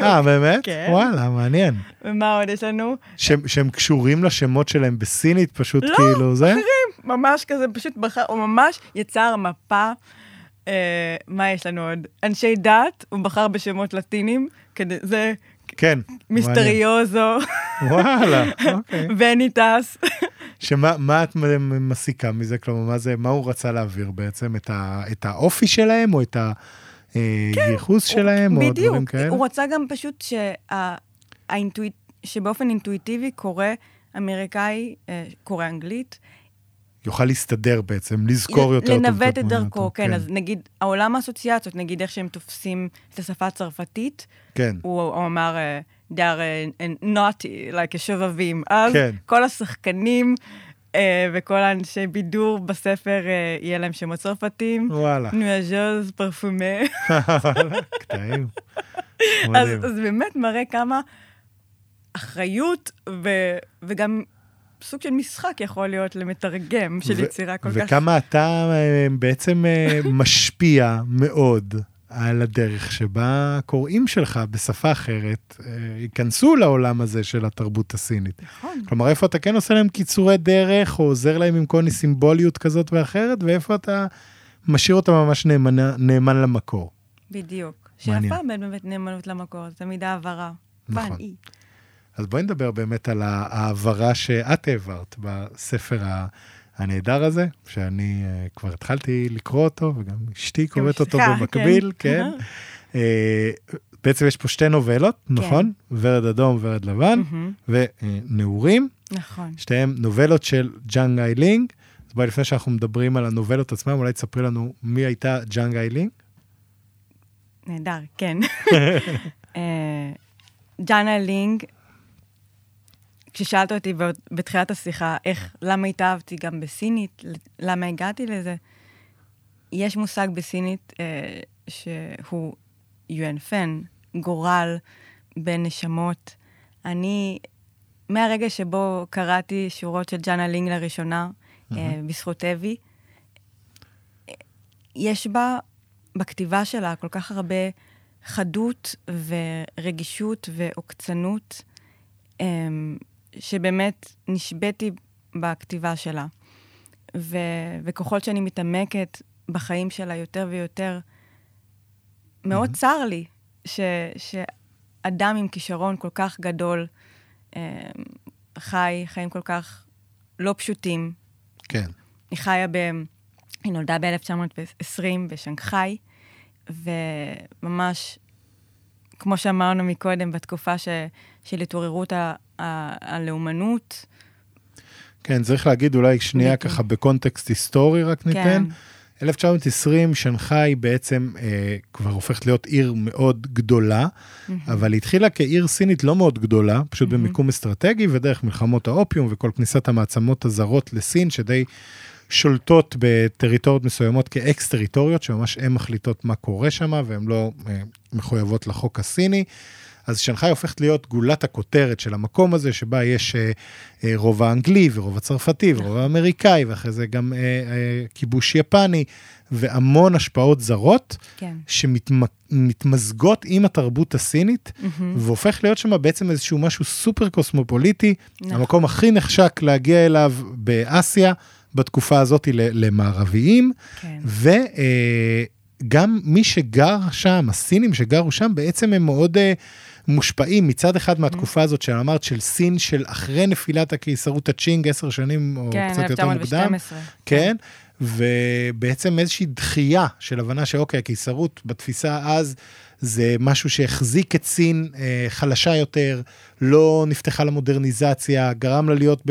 אה, באמת? כן. וואלה, מעניין. ומה עוד יש לנו? שהם, שהם קשורים לשמות שלהם בסינית, פשוט לא, כאילו זה? לא, אחרים, ממש כזה, פשוט בחר, הוא ממש יצר מפה. אה, מה יש לנו עוד? אנשי דת, הוא בחר בשמות לטינים, כדי, זה כן. מיסטריוזו. וואלה, אוקיי. וניטס. שמה את מסיקה מזה? כלומר, מה זה, מה הוא רצה להעביר בעצם? את, ה, את האופי שלהם, או את הייחוס כן, שלהם, או בדיוק. דברים כאלה? הוא רצה גם פשוט שה, האינטואיט, שבאופן אינטואיטיבי קורא אמריקאי, אה, קורא אנגלית, יוכל להסתדר בעצם, לזכור יותר טוב לנווט את דרכו, כן, כן. אז נגיד, העולם האסוציאציות, נגיד איך שהם תופסים את השפה הצרפתית, כן. הוא, הוא אמר, they are naughty, like שובבים. אז כן. כל השחקנים וכל האנשי בידור בספר, יהיה להם שמות צרפתים. וואלה. נואז'וז, פרפומה. קטעים. אז, אז באמת מראה כמה אחריות ו, וגם סוג של משחק יכול להיות למתרגם של יצירה כל כך... וכמה אתה אה, בעצם אה, משפיע מאוד על הדרך שבה הקוראים שלך בשפה אחרת אה, ייכנסו לעולם הזה של התרבות הסינית. נכון. כלומר, איפה אתה כן עושה להם קיצורי דרך, או עוזר להם עם כל מיני סימבוליות כזאת ואחרת, ואיפה אתה משאיר אותם ממש נאמן, נאמן למקור. בדיוק. שיפה באמת נאמנות למקור, זה תמיד העברה. נכון. אז בואי נדבר באמת על ההעברה שאת העברת בספר הנהדר הזה, שאני אה, כבר התחלתי לקרוא אותו, וגם אשתי קוראת אותו במקביל, כן. כן. אה, בעצם יש פה שתי נובלות, כן. נכון? ורד אדום, ורד לבן, אמ-המ. ונעורים. נכון. שתיהן נובלות של ג'אנג איילינג. אז בואי, לפני שאנחנו מדברים על הנובלות עצמם, אולי תספרי לנו מי הייתה ג'אנג איילינג. נהדר, כן. ג'אנג איילינג כששאלת אותי בתחילת השיחה, איך, למה התאהבתי גם בסינית, למה הגעתי לזה, יש מושג בסינית אה, שהוא 缘分, גורל בין נשמות. אני, מהרגע שבו קראתי שורות של ג'אנה לינג לראשונה, mm-hmm. אה, בזכות אבי, יש בה, בכתיבה שלה, כל כך הרבה חדות ורגישות ועוקצנות. אה, שבאמת נשבתי בכתיבה שלה. ו, וככל שאני מתעמקת בחיים שלה יותר ויותר, מאוד mm-hmm. צר לי ש, שאדם עם כישרון כל כך גדול אה, חי חיים כל כך לא פשוטים. כן. היא חיה ב... היא נולדה ב-1920 בשנגחאי, וממש, כמו שאמרנו מקודם, בתקופה ש, של התעוררות הלאומנות. כן, צריך להגיד אולי שנייה ככה בקונטקסט היסטורי רק ניתן. כן. 1920, שנגחאי בעצם אה, כבר הופכת להיות עיר מאוד גדולה, mm-hmm. אבל התחילה כעיר סינית לא מאוד גדולה, פשוט mm-hmm. במיקום אסטרטגי ודרך מלחמות האופיום וכל כניסת המעצמות הזרות לסין, שדי שולטות בטריטוריות מסוימות כאקס טריטוריות, שממש הן מחליטות מה קורה שם והן לא אה, מחויבות לחוק הסיני. אז שנגחאי הופכת להיות גולת הכותרת של המקום הזה, שבה יש אה, אה, רובע אנגלי ורובע צרפתי ורובע אמריקאי, ואחרי זה גם אה, אה, כיבוש יפני, והמון השפעות זרות, כן. שמתמזגות עם התרבות הסינית, Mm-hmm. והופך להיות שם בעצם איזשהו משהו סופר קוסמופוליטי, נכון. המקום הכי נחשק להגיע אליו באסיה, בתקופה הזאת למערביים, כן. וגם מי שגר שם, הסינים שגרו שם, בעצם הם מאוד אה, מושפעים מצד אחד מהתקופה הזאת שאמרת, של סין של אחרי נפילת הקיסרות הצ'ינג, עשר שנים או כן, קצת יותר מוקדם. 1912. כן, ובעצם איזושהי דחייה של הבנה שאוקיי, הקיסרות בתפיסה אז זה משהו שהחזיק את סין אה, חלשה יותר, לא נפתחה למודרניזציה, גרם לה להיות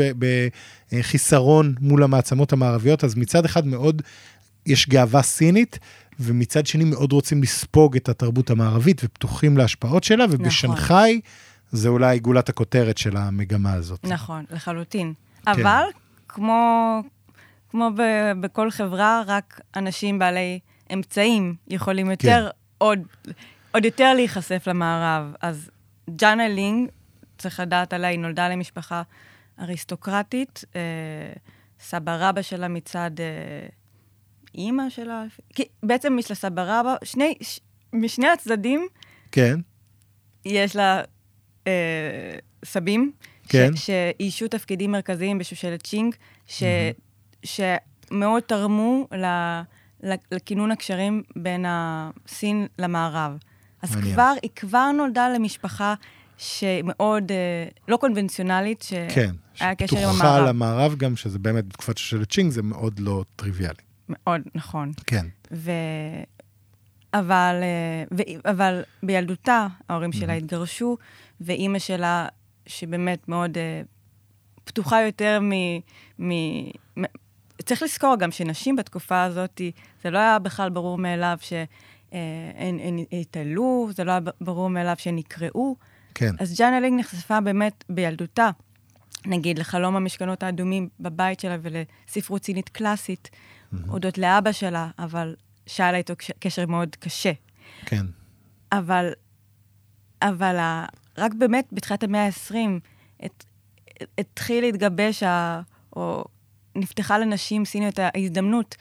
בחיסרון מול המעצמות המערביות, אז מצד אחד מאוד יש גאווה סינית, ומצד שני מאוד רוצים לספוג את התרבות המערבית ופתוחים להשפעות שלה, ובשנגחאי זה אולי גולת הכותרת של המגמה הזאת. נכון, לחלוטין. כן. אבל כמו, כמו ב, בכל חברה, רק אנשים בעלי אמצעים יכולים יותר, עוד, עוד יותר להיחשף למערב. אז ג'אנה לינג, צריך לדעת עליה, היא נולדה למשפחה אריסטוקרטית, אה, סבא רבא שלה מצד אה, אימא שלה, כי בעצם יש לה סבא רבא, שני, ש, משני הצדדים כן, יש לה אה, סבים, כן. ש, שאיישו תפקידים מרכזיים בשושלת צ'ינג, ש, שמאוד תרמו ל, לכינון הקשרים בין הסין למערב. אז מעניין. כבר, היא כבר נולדה למשפחה שמאוד אה, לא קונבנציונלית, שהיה כן. קשר עם שפתוחה המערב. למערב גם, שזה באמת בתקופת שושלת צ'ינג, זה מאוד לא טריוויאלי. מאוד, נכון. כן. ו... אבל, אה, ו... אבל בילדותה ההורים שלה התגרשו, ואימא שלה, שבאמת מאוד אה, פתוחה יותר מ... מ... צריך לזכור גם שנשים בתקופה הזאת, זה לא היה בכלל ברור מאליו שהן התעלו, זה לא היה ברור מאליו שהן נקראו. כן. אז ג'אנה לינג נחשפה באמת בילדותה, נגיד, לחלום המשכנות האדומים בבית שלה ולספרות סינית קלאסית, הודות לאבא שלה, אבל שהיה לה איתו קש- קשר מאוד קשה. כן. אבל, אבל ה, רק באמת בתחילת המאה ה-20 את, התחיל להתגבש, ה, או נפתחה לנשים סיניות ההזדמנות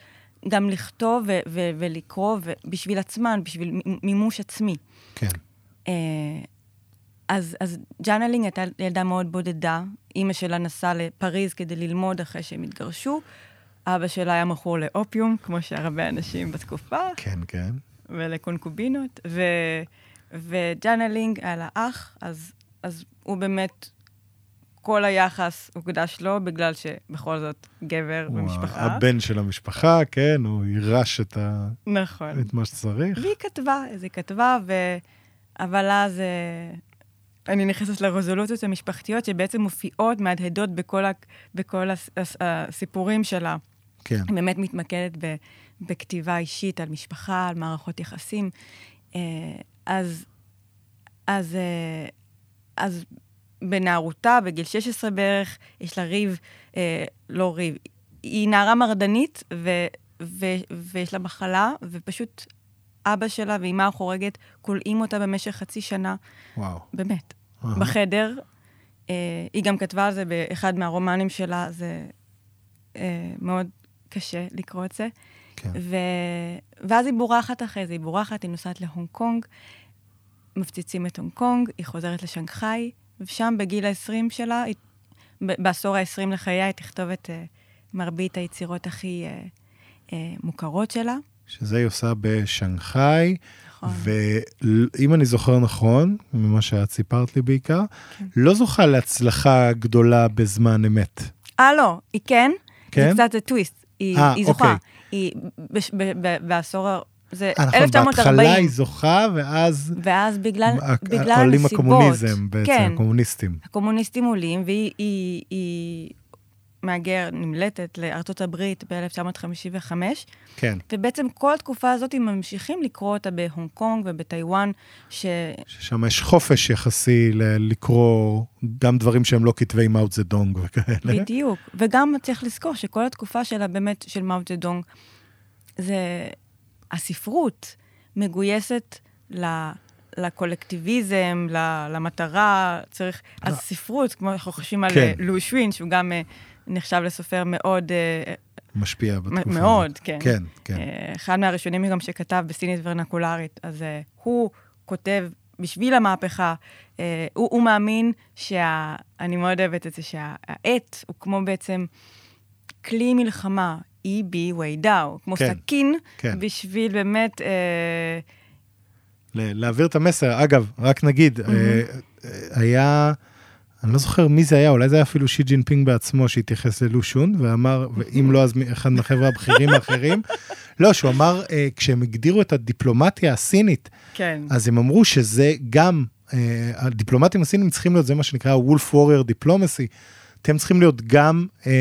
גם לכתוב ו- ו- ולקרוא ו- בשביל עצמן, בשביל מימוש עצמי. כן. אה, אז, אז ג'אנה לינג הייתה ילדה מאוד בודדה. אימא שלה נסעה לפריז כדי ללמוד אחרי שהם התגרשו. אבא שלה היה מכור לאופיום, כמו שהרבה אנשים בתקופה, כן, כן. ולקונקובינות. ו, וג'אנה לינג היה לה אח, אז, אז הוא באמת, כל היחס הוקדש לו, בגלל שבכל זאת גבר הוא במשפחה. הבן של המשפחה, כן, הוא יירש את, ה... נכון. את מה שצריך. והיא כתבה, אז היא כתבה, ו... אבל אז אה, אני נכנסת לרזולוציות המשפחתיות שבעצם מופיעות, מהדהדות בכל, ה... בכל הס... הס... הסיפורים שלה. כן. היא באמת מתמקדת ב... בכתיבה אישית על משפחה, על מערכות יחסים. אה, אז, אז, אה, אז בנערותה, בגיל 16 בערך, יש לה ריב, אה, לא ריב, היא נערה מרדנית, ו, ו, ויש לה מחלה, ופשוט אבא שלה ואימה החורגת כולאים אותה במשך חצי שנה, וואו. באמת, אהה. בחדר. אה, היא גם כתבה על זה באחד מהרומנים שלה, זה אה, מאוד קשה לקרוא את זה. כן. ו... ואז היא בורחת אחרי זה, היא בורחת, היא נוסעת להונג קונג, מפציצים את הונג קונג, היא חוזרת לשנגחאי, ושם בגיל ה-20 שלה, היא... בעשור ה-20 לחייה, היא תכתוב את uh, מרבית היצירות הכי uh, uh, מוכרות שלה. שזה היא עושה בשנגחאי, נכון. ואם אני זוכר נכון, ממה שאת סיפרת לי בעיקר, כן. לא זוכה להצלחה גדולה בזמן אמת. אה, לא, היא כן, כן? זה קצת זה טוויסט. היא, אה, היא זוכה. אוקיי. היא בש, ב, ב, בעשור, זה נכון, 1940. בהתחלה היא זוכה, ואז ואז בגלל, ה- בגלל עולים הנסיבות. הקומוניזם בעצם, כן, הקומוניסטים. הקומוניסטים עולים, והיא היא, היא מהגר, נמלטת לארצות הברית ב-1955, כן, ובעצם כל התקופה הזאת הם ממשיכים לקרוא אותה בהונג קונג ובטיוואן, ש... ששם יש חופש יחסי ל- לקרוא גם דברים שהם לא כתבי מאו צדונג וכאלה. בדיוק. וגם צריך לזכור שכל התקופה שלה באמת, של מאו צדונג, זה הספרות מגויסת ל... לקולקטיביזם, למטרה, צריך... אז ספרות, כמו אנחנו חושבים על כן. לואי שווין, שהוא גם נחשב לסופר מאוד... משפיע בתקופה הזאת. מאוד, כן. כן, כן. אחד מהראשונים גם שכתב בסינית ורנקולרית, אז הוא כותב בשביל המהפכה, הוא, הוא מאמין שה... אני מאוד אוהבת את זה, שהעט הוא כמו בעצם כלי מלחמה, E.B. ויידאו, כמו כן, סכין, כן. בשביל באמת... אה, להעביר את המסר. אגב, רק נגיד, אה, אה, היה, אני לא זוכר מי זה היה, אולי זה היה אפילו שי ג'ינפינג בעצמו שהתייחס ללו שון, ואמר, ואם לא, אז אחד מהחבר'ה הבכירים האחרים. לא, שהוא אמר, אה, כשהם הגדירו את הדיפלומטיה הסינית, כן. אז הם אמרו שזה גם, אה, הדיפלומטים הסינים צריכים להיות, זה מה שנקרא Wolf Warrior Diplomacy. אתם צריכים להיות גם אה,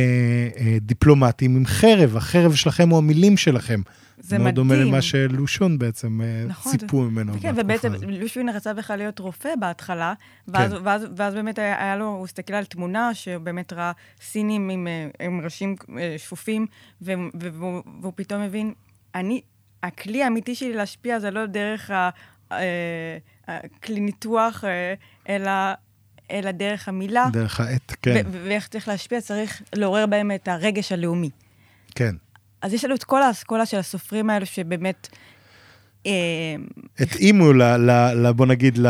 אה, דיפלומטים עם חרב, החרב שלכם הוא המילים שלכם. זה מאוד דומה מדהים. למה שלושון בעצם אה, נכון, ציפו ממנו. כן, ובעצם. לושווין רצה בכלל להיות רופא בהתחלה, ואז, כן. ואז, ואז באמת היה, היה לו, הוא הסתכל על תמונה שבאמת ראה סינים עם, אה, עם ראשים אה, שפופים, ו, ו, והוא, והוא פתאום הבין, אני, הכלי האמיתי שלי להשפיע זה לא דרך ה- הכלי ניתוח, אלא, אלא דרך המילה. דרך העט, כן, ואיך צריך להשפיע, צריך לעורר בהם את הרגש הלאומי. כן. אז יש לנו את כל האסכולה של הסופרים האלו שבאמת... אה, התאימו, ל, ל, ל, בוא נגיד, ל,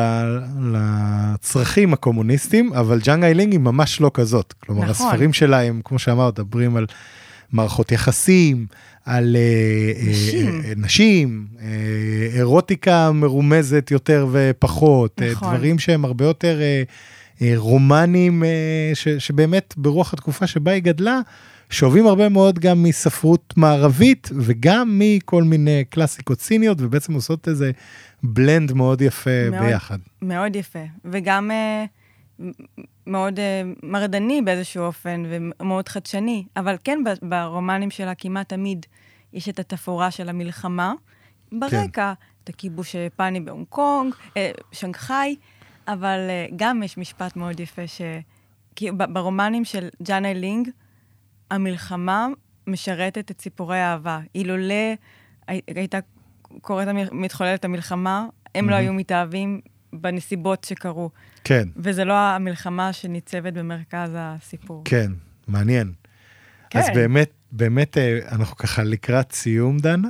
לצרכים הקומוניסטיים, אבל ג'אנג איילינג היא ממש לא כזאת. כלומר, נכון. הספרים שלה הם, כמו שאמרת, מדברים על מערכות יחסים, על אה, אה, נשים. אה, נשים, אה, אירוטיקה מרומזת יותר ופחות, נכון. דברים שהם הרבה יותר רומנים, ש, שבאמת ברוח התקופה שבה היא גדלה, שואבים הרבה מאוד גם מספרות מערבית וגם מכל מיני קלאסיקות סיניות, ובעצם עושות איזה בלנד מאוד יפה מאוד. ביחד. מאוד יפה, וגם אה, מ- מאוד אה, מרדני באיזשהו אופן, ומאוד חדשני. אבל כן, ברומנים שלה כמעט תמיד יש את התפאורה של המלחמה. ברקע, את הכיבוש היפני בהונג קונג, אה, שנגחאי, אבל אה, גם יש משפט מאוד יפה ש... כי ברומנים של ג'אנה לינג, המלחמה משרתת את סיפורי האהבה. אילולא הי- הייתה קורית, מתחוללת המלחמה, הם לא מהמם. היו מתאהבים בנסיבות שקרו. כן, וזה לא המלחמה שניצבת במרכז הסיפור. כן, מעניין. אז כן. באמת, באמת, אה, אנחנו ככה לקראת סיום, דנה,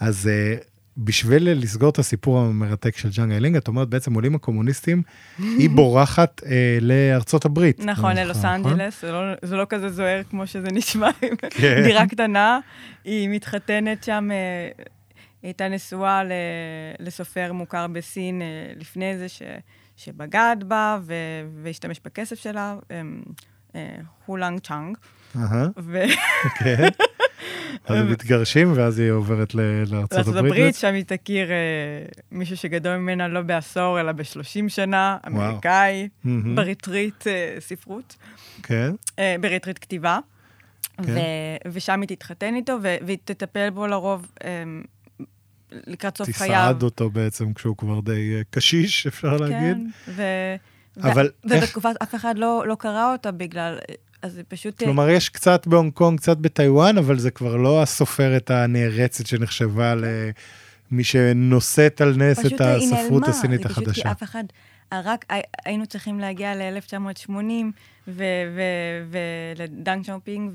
אז אה, בשביל לסגור את הסיפור המרתק של ג'אנג איילינג, את אומרת בעצם עולים הקומוניסטים, היא בורחת אה, לארצות הברית. נכון, ללוס אנג'לס, זה לא- זה לא כזה זוהר כמו שזה נשמע, כן. דירה קטנה, היא מתחתנת שם, אה, היא הייתה נשואה ל- לסופר מוכר בסין אה, לפני זה, ש- שבגד בה ו- והשתמש בכסף שלה, אמ, אה, הו לאנצ'נג. אהה, ו- כן. אז הם מתגרשים, ואז היא עוברת לארצות לארצות הברית. הברית, שם היא תכיר אה, מישהו שגדול ממנה לא בעשור, אלא ב-30 שנה. אמריקאי. ב retreat אה, ספרות, כן, אה, ב retreat כתיבה. כן. ושם היא תתחתן איתו, והיא תטפל בו לרוב אה, לקראת סוף חייו. תסעד אותו בעצם כשהוא כבר די קשיש, אפשר להגיד. כן, ו- אבל איך- ובתקופה אף אחד לא, לא קרא אותה בגלל, אז זה פשוט... אה, כלומר, יש קצת בהונג קונג, קצת בטיוואן, אבל זה כבר לא הסופרת הנערצת שנחשבה למי שנושאת על נס פשוט את היא הספרות נעלמה, הסינית היא פשוט החדשה. כי אף אחד, רק הי- היינו צריכים להגיע ל-1980 ולדנג שיאופינג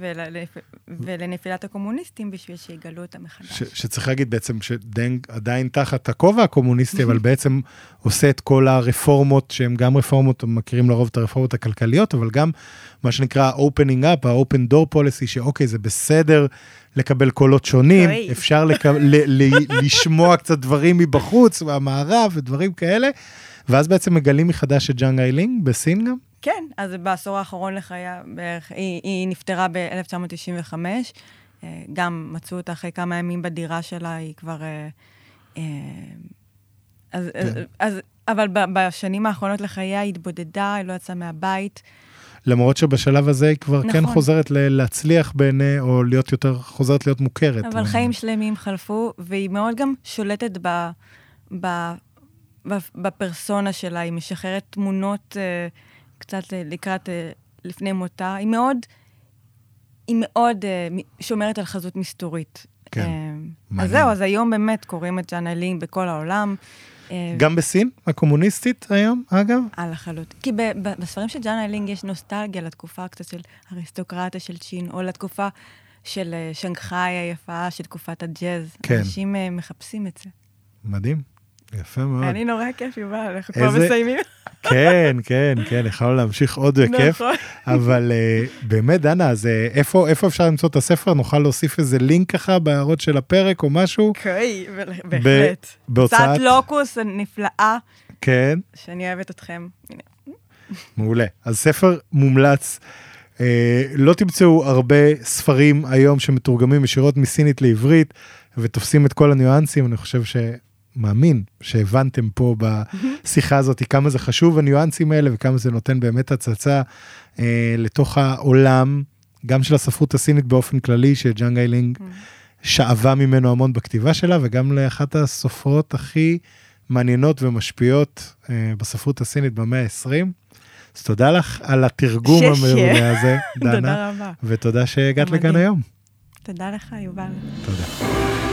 ולנפילת הקומוניסטים בשביל שיגלו אותה מחדש. שצריך להגיד בעצם שדנג עדיין תחת הכובע הקומוניסטי, אבל בעצם עושה את כל הרפורמות, שהן גם רפורמות, מכירים לרוב את הרפורמות הכלכליות, אבל גם מה שנקרא opening up, ה-open door policy, שאוקיי, זה בסדר לקבל קולות שונים. אפשר לשמוע קצת דברים מבחוץ, מהמערב ודברים כאלה, ואז בעצם מגלים מחדש את ג'אנג איילינג בסין גם? כן, אז בעשור האחרון לחייה בערך, היא, היא נפטרה ב-1995, גם מצאו אותה אחרי כמה ימים בדירה שלה, היא כבר... אה, אה, אז, כן. אז, אז, אבל בשנים האחרונות לחייה היא התבודדה, היא לא יצאה מהבית. למרות שבשלב הזה היא כבר כן נכון. חוזרת ל- להצליח בעיני, או להיות יותר, חוזרת להיות מוכרת. אבל חיים שלמים חלפו, והיא מאוד גם שולטת ב, ב, ב, בפרסונה שלה, היא משחררת תמונות אה, קצת אה, לקראת, אה, לפני מותה. היא מאוד, היא מאוד אה, שומרת על חזות מסתורית. כן. אז זהו, אז היום באמת קוראים את ג'אנה לינג בכל העולם. גם בסין, הקומוניסטית היום, אגב? על החלוט. כי בספרים של ג'אנה לינג יש נוסטלגיה לתקופה קצת של אריסטוקרטיה של צ'ין, או לתקופה של שנגחאי היפה, של תקופת הג'אז. כן. אנשים מחפשים את זה. מדהים, יפה מאוד. אני נורא כיף, יובל, אנחנו כבר מסיימים. כן, כן, כן, יכולנו להמשיך עוד בכיף. נכון. אבל uh, באמת, דנה, אז uh, איפה, איפה אפשר למצוא את הספר? נוכל להוסיף איזה לינק ככה בהערות של הפרק או משהו? אוקיי, בהחלט. בהוצאת- הוצאת לוקוס הנפלאה, כן, שאני אוהבת אתכם. מעולה. אז ספר מומלץ. Uh, לא תמצאו הרבה ספרים היום שמתורגמים ישירות מסינית לעברית ותופסים את כל הניואנסים, אני חושב שמאמין שהבנתם פה בשיחה הזאת כמה זה חשוב הניואנסים האלה וכמה זה נותן באמת הצצה uh, לתוך העולם, גם של הספרות הסינית באופן כללי, שג'אנג איילינג שאבה ממנו המון בכתיבה שלה, וגם לאחת הסופרות הכי מעניינות ומשפיעות אה, בספרות הסינית במאה ה-20. אז תודה לך על התרגום. המעולה הזה, דנה, תודה רבה. ותודה שהגעת. לכאן היום. תודה לך, יובל. תודה.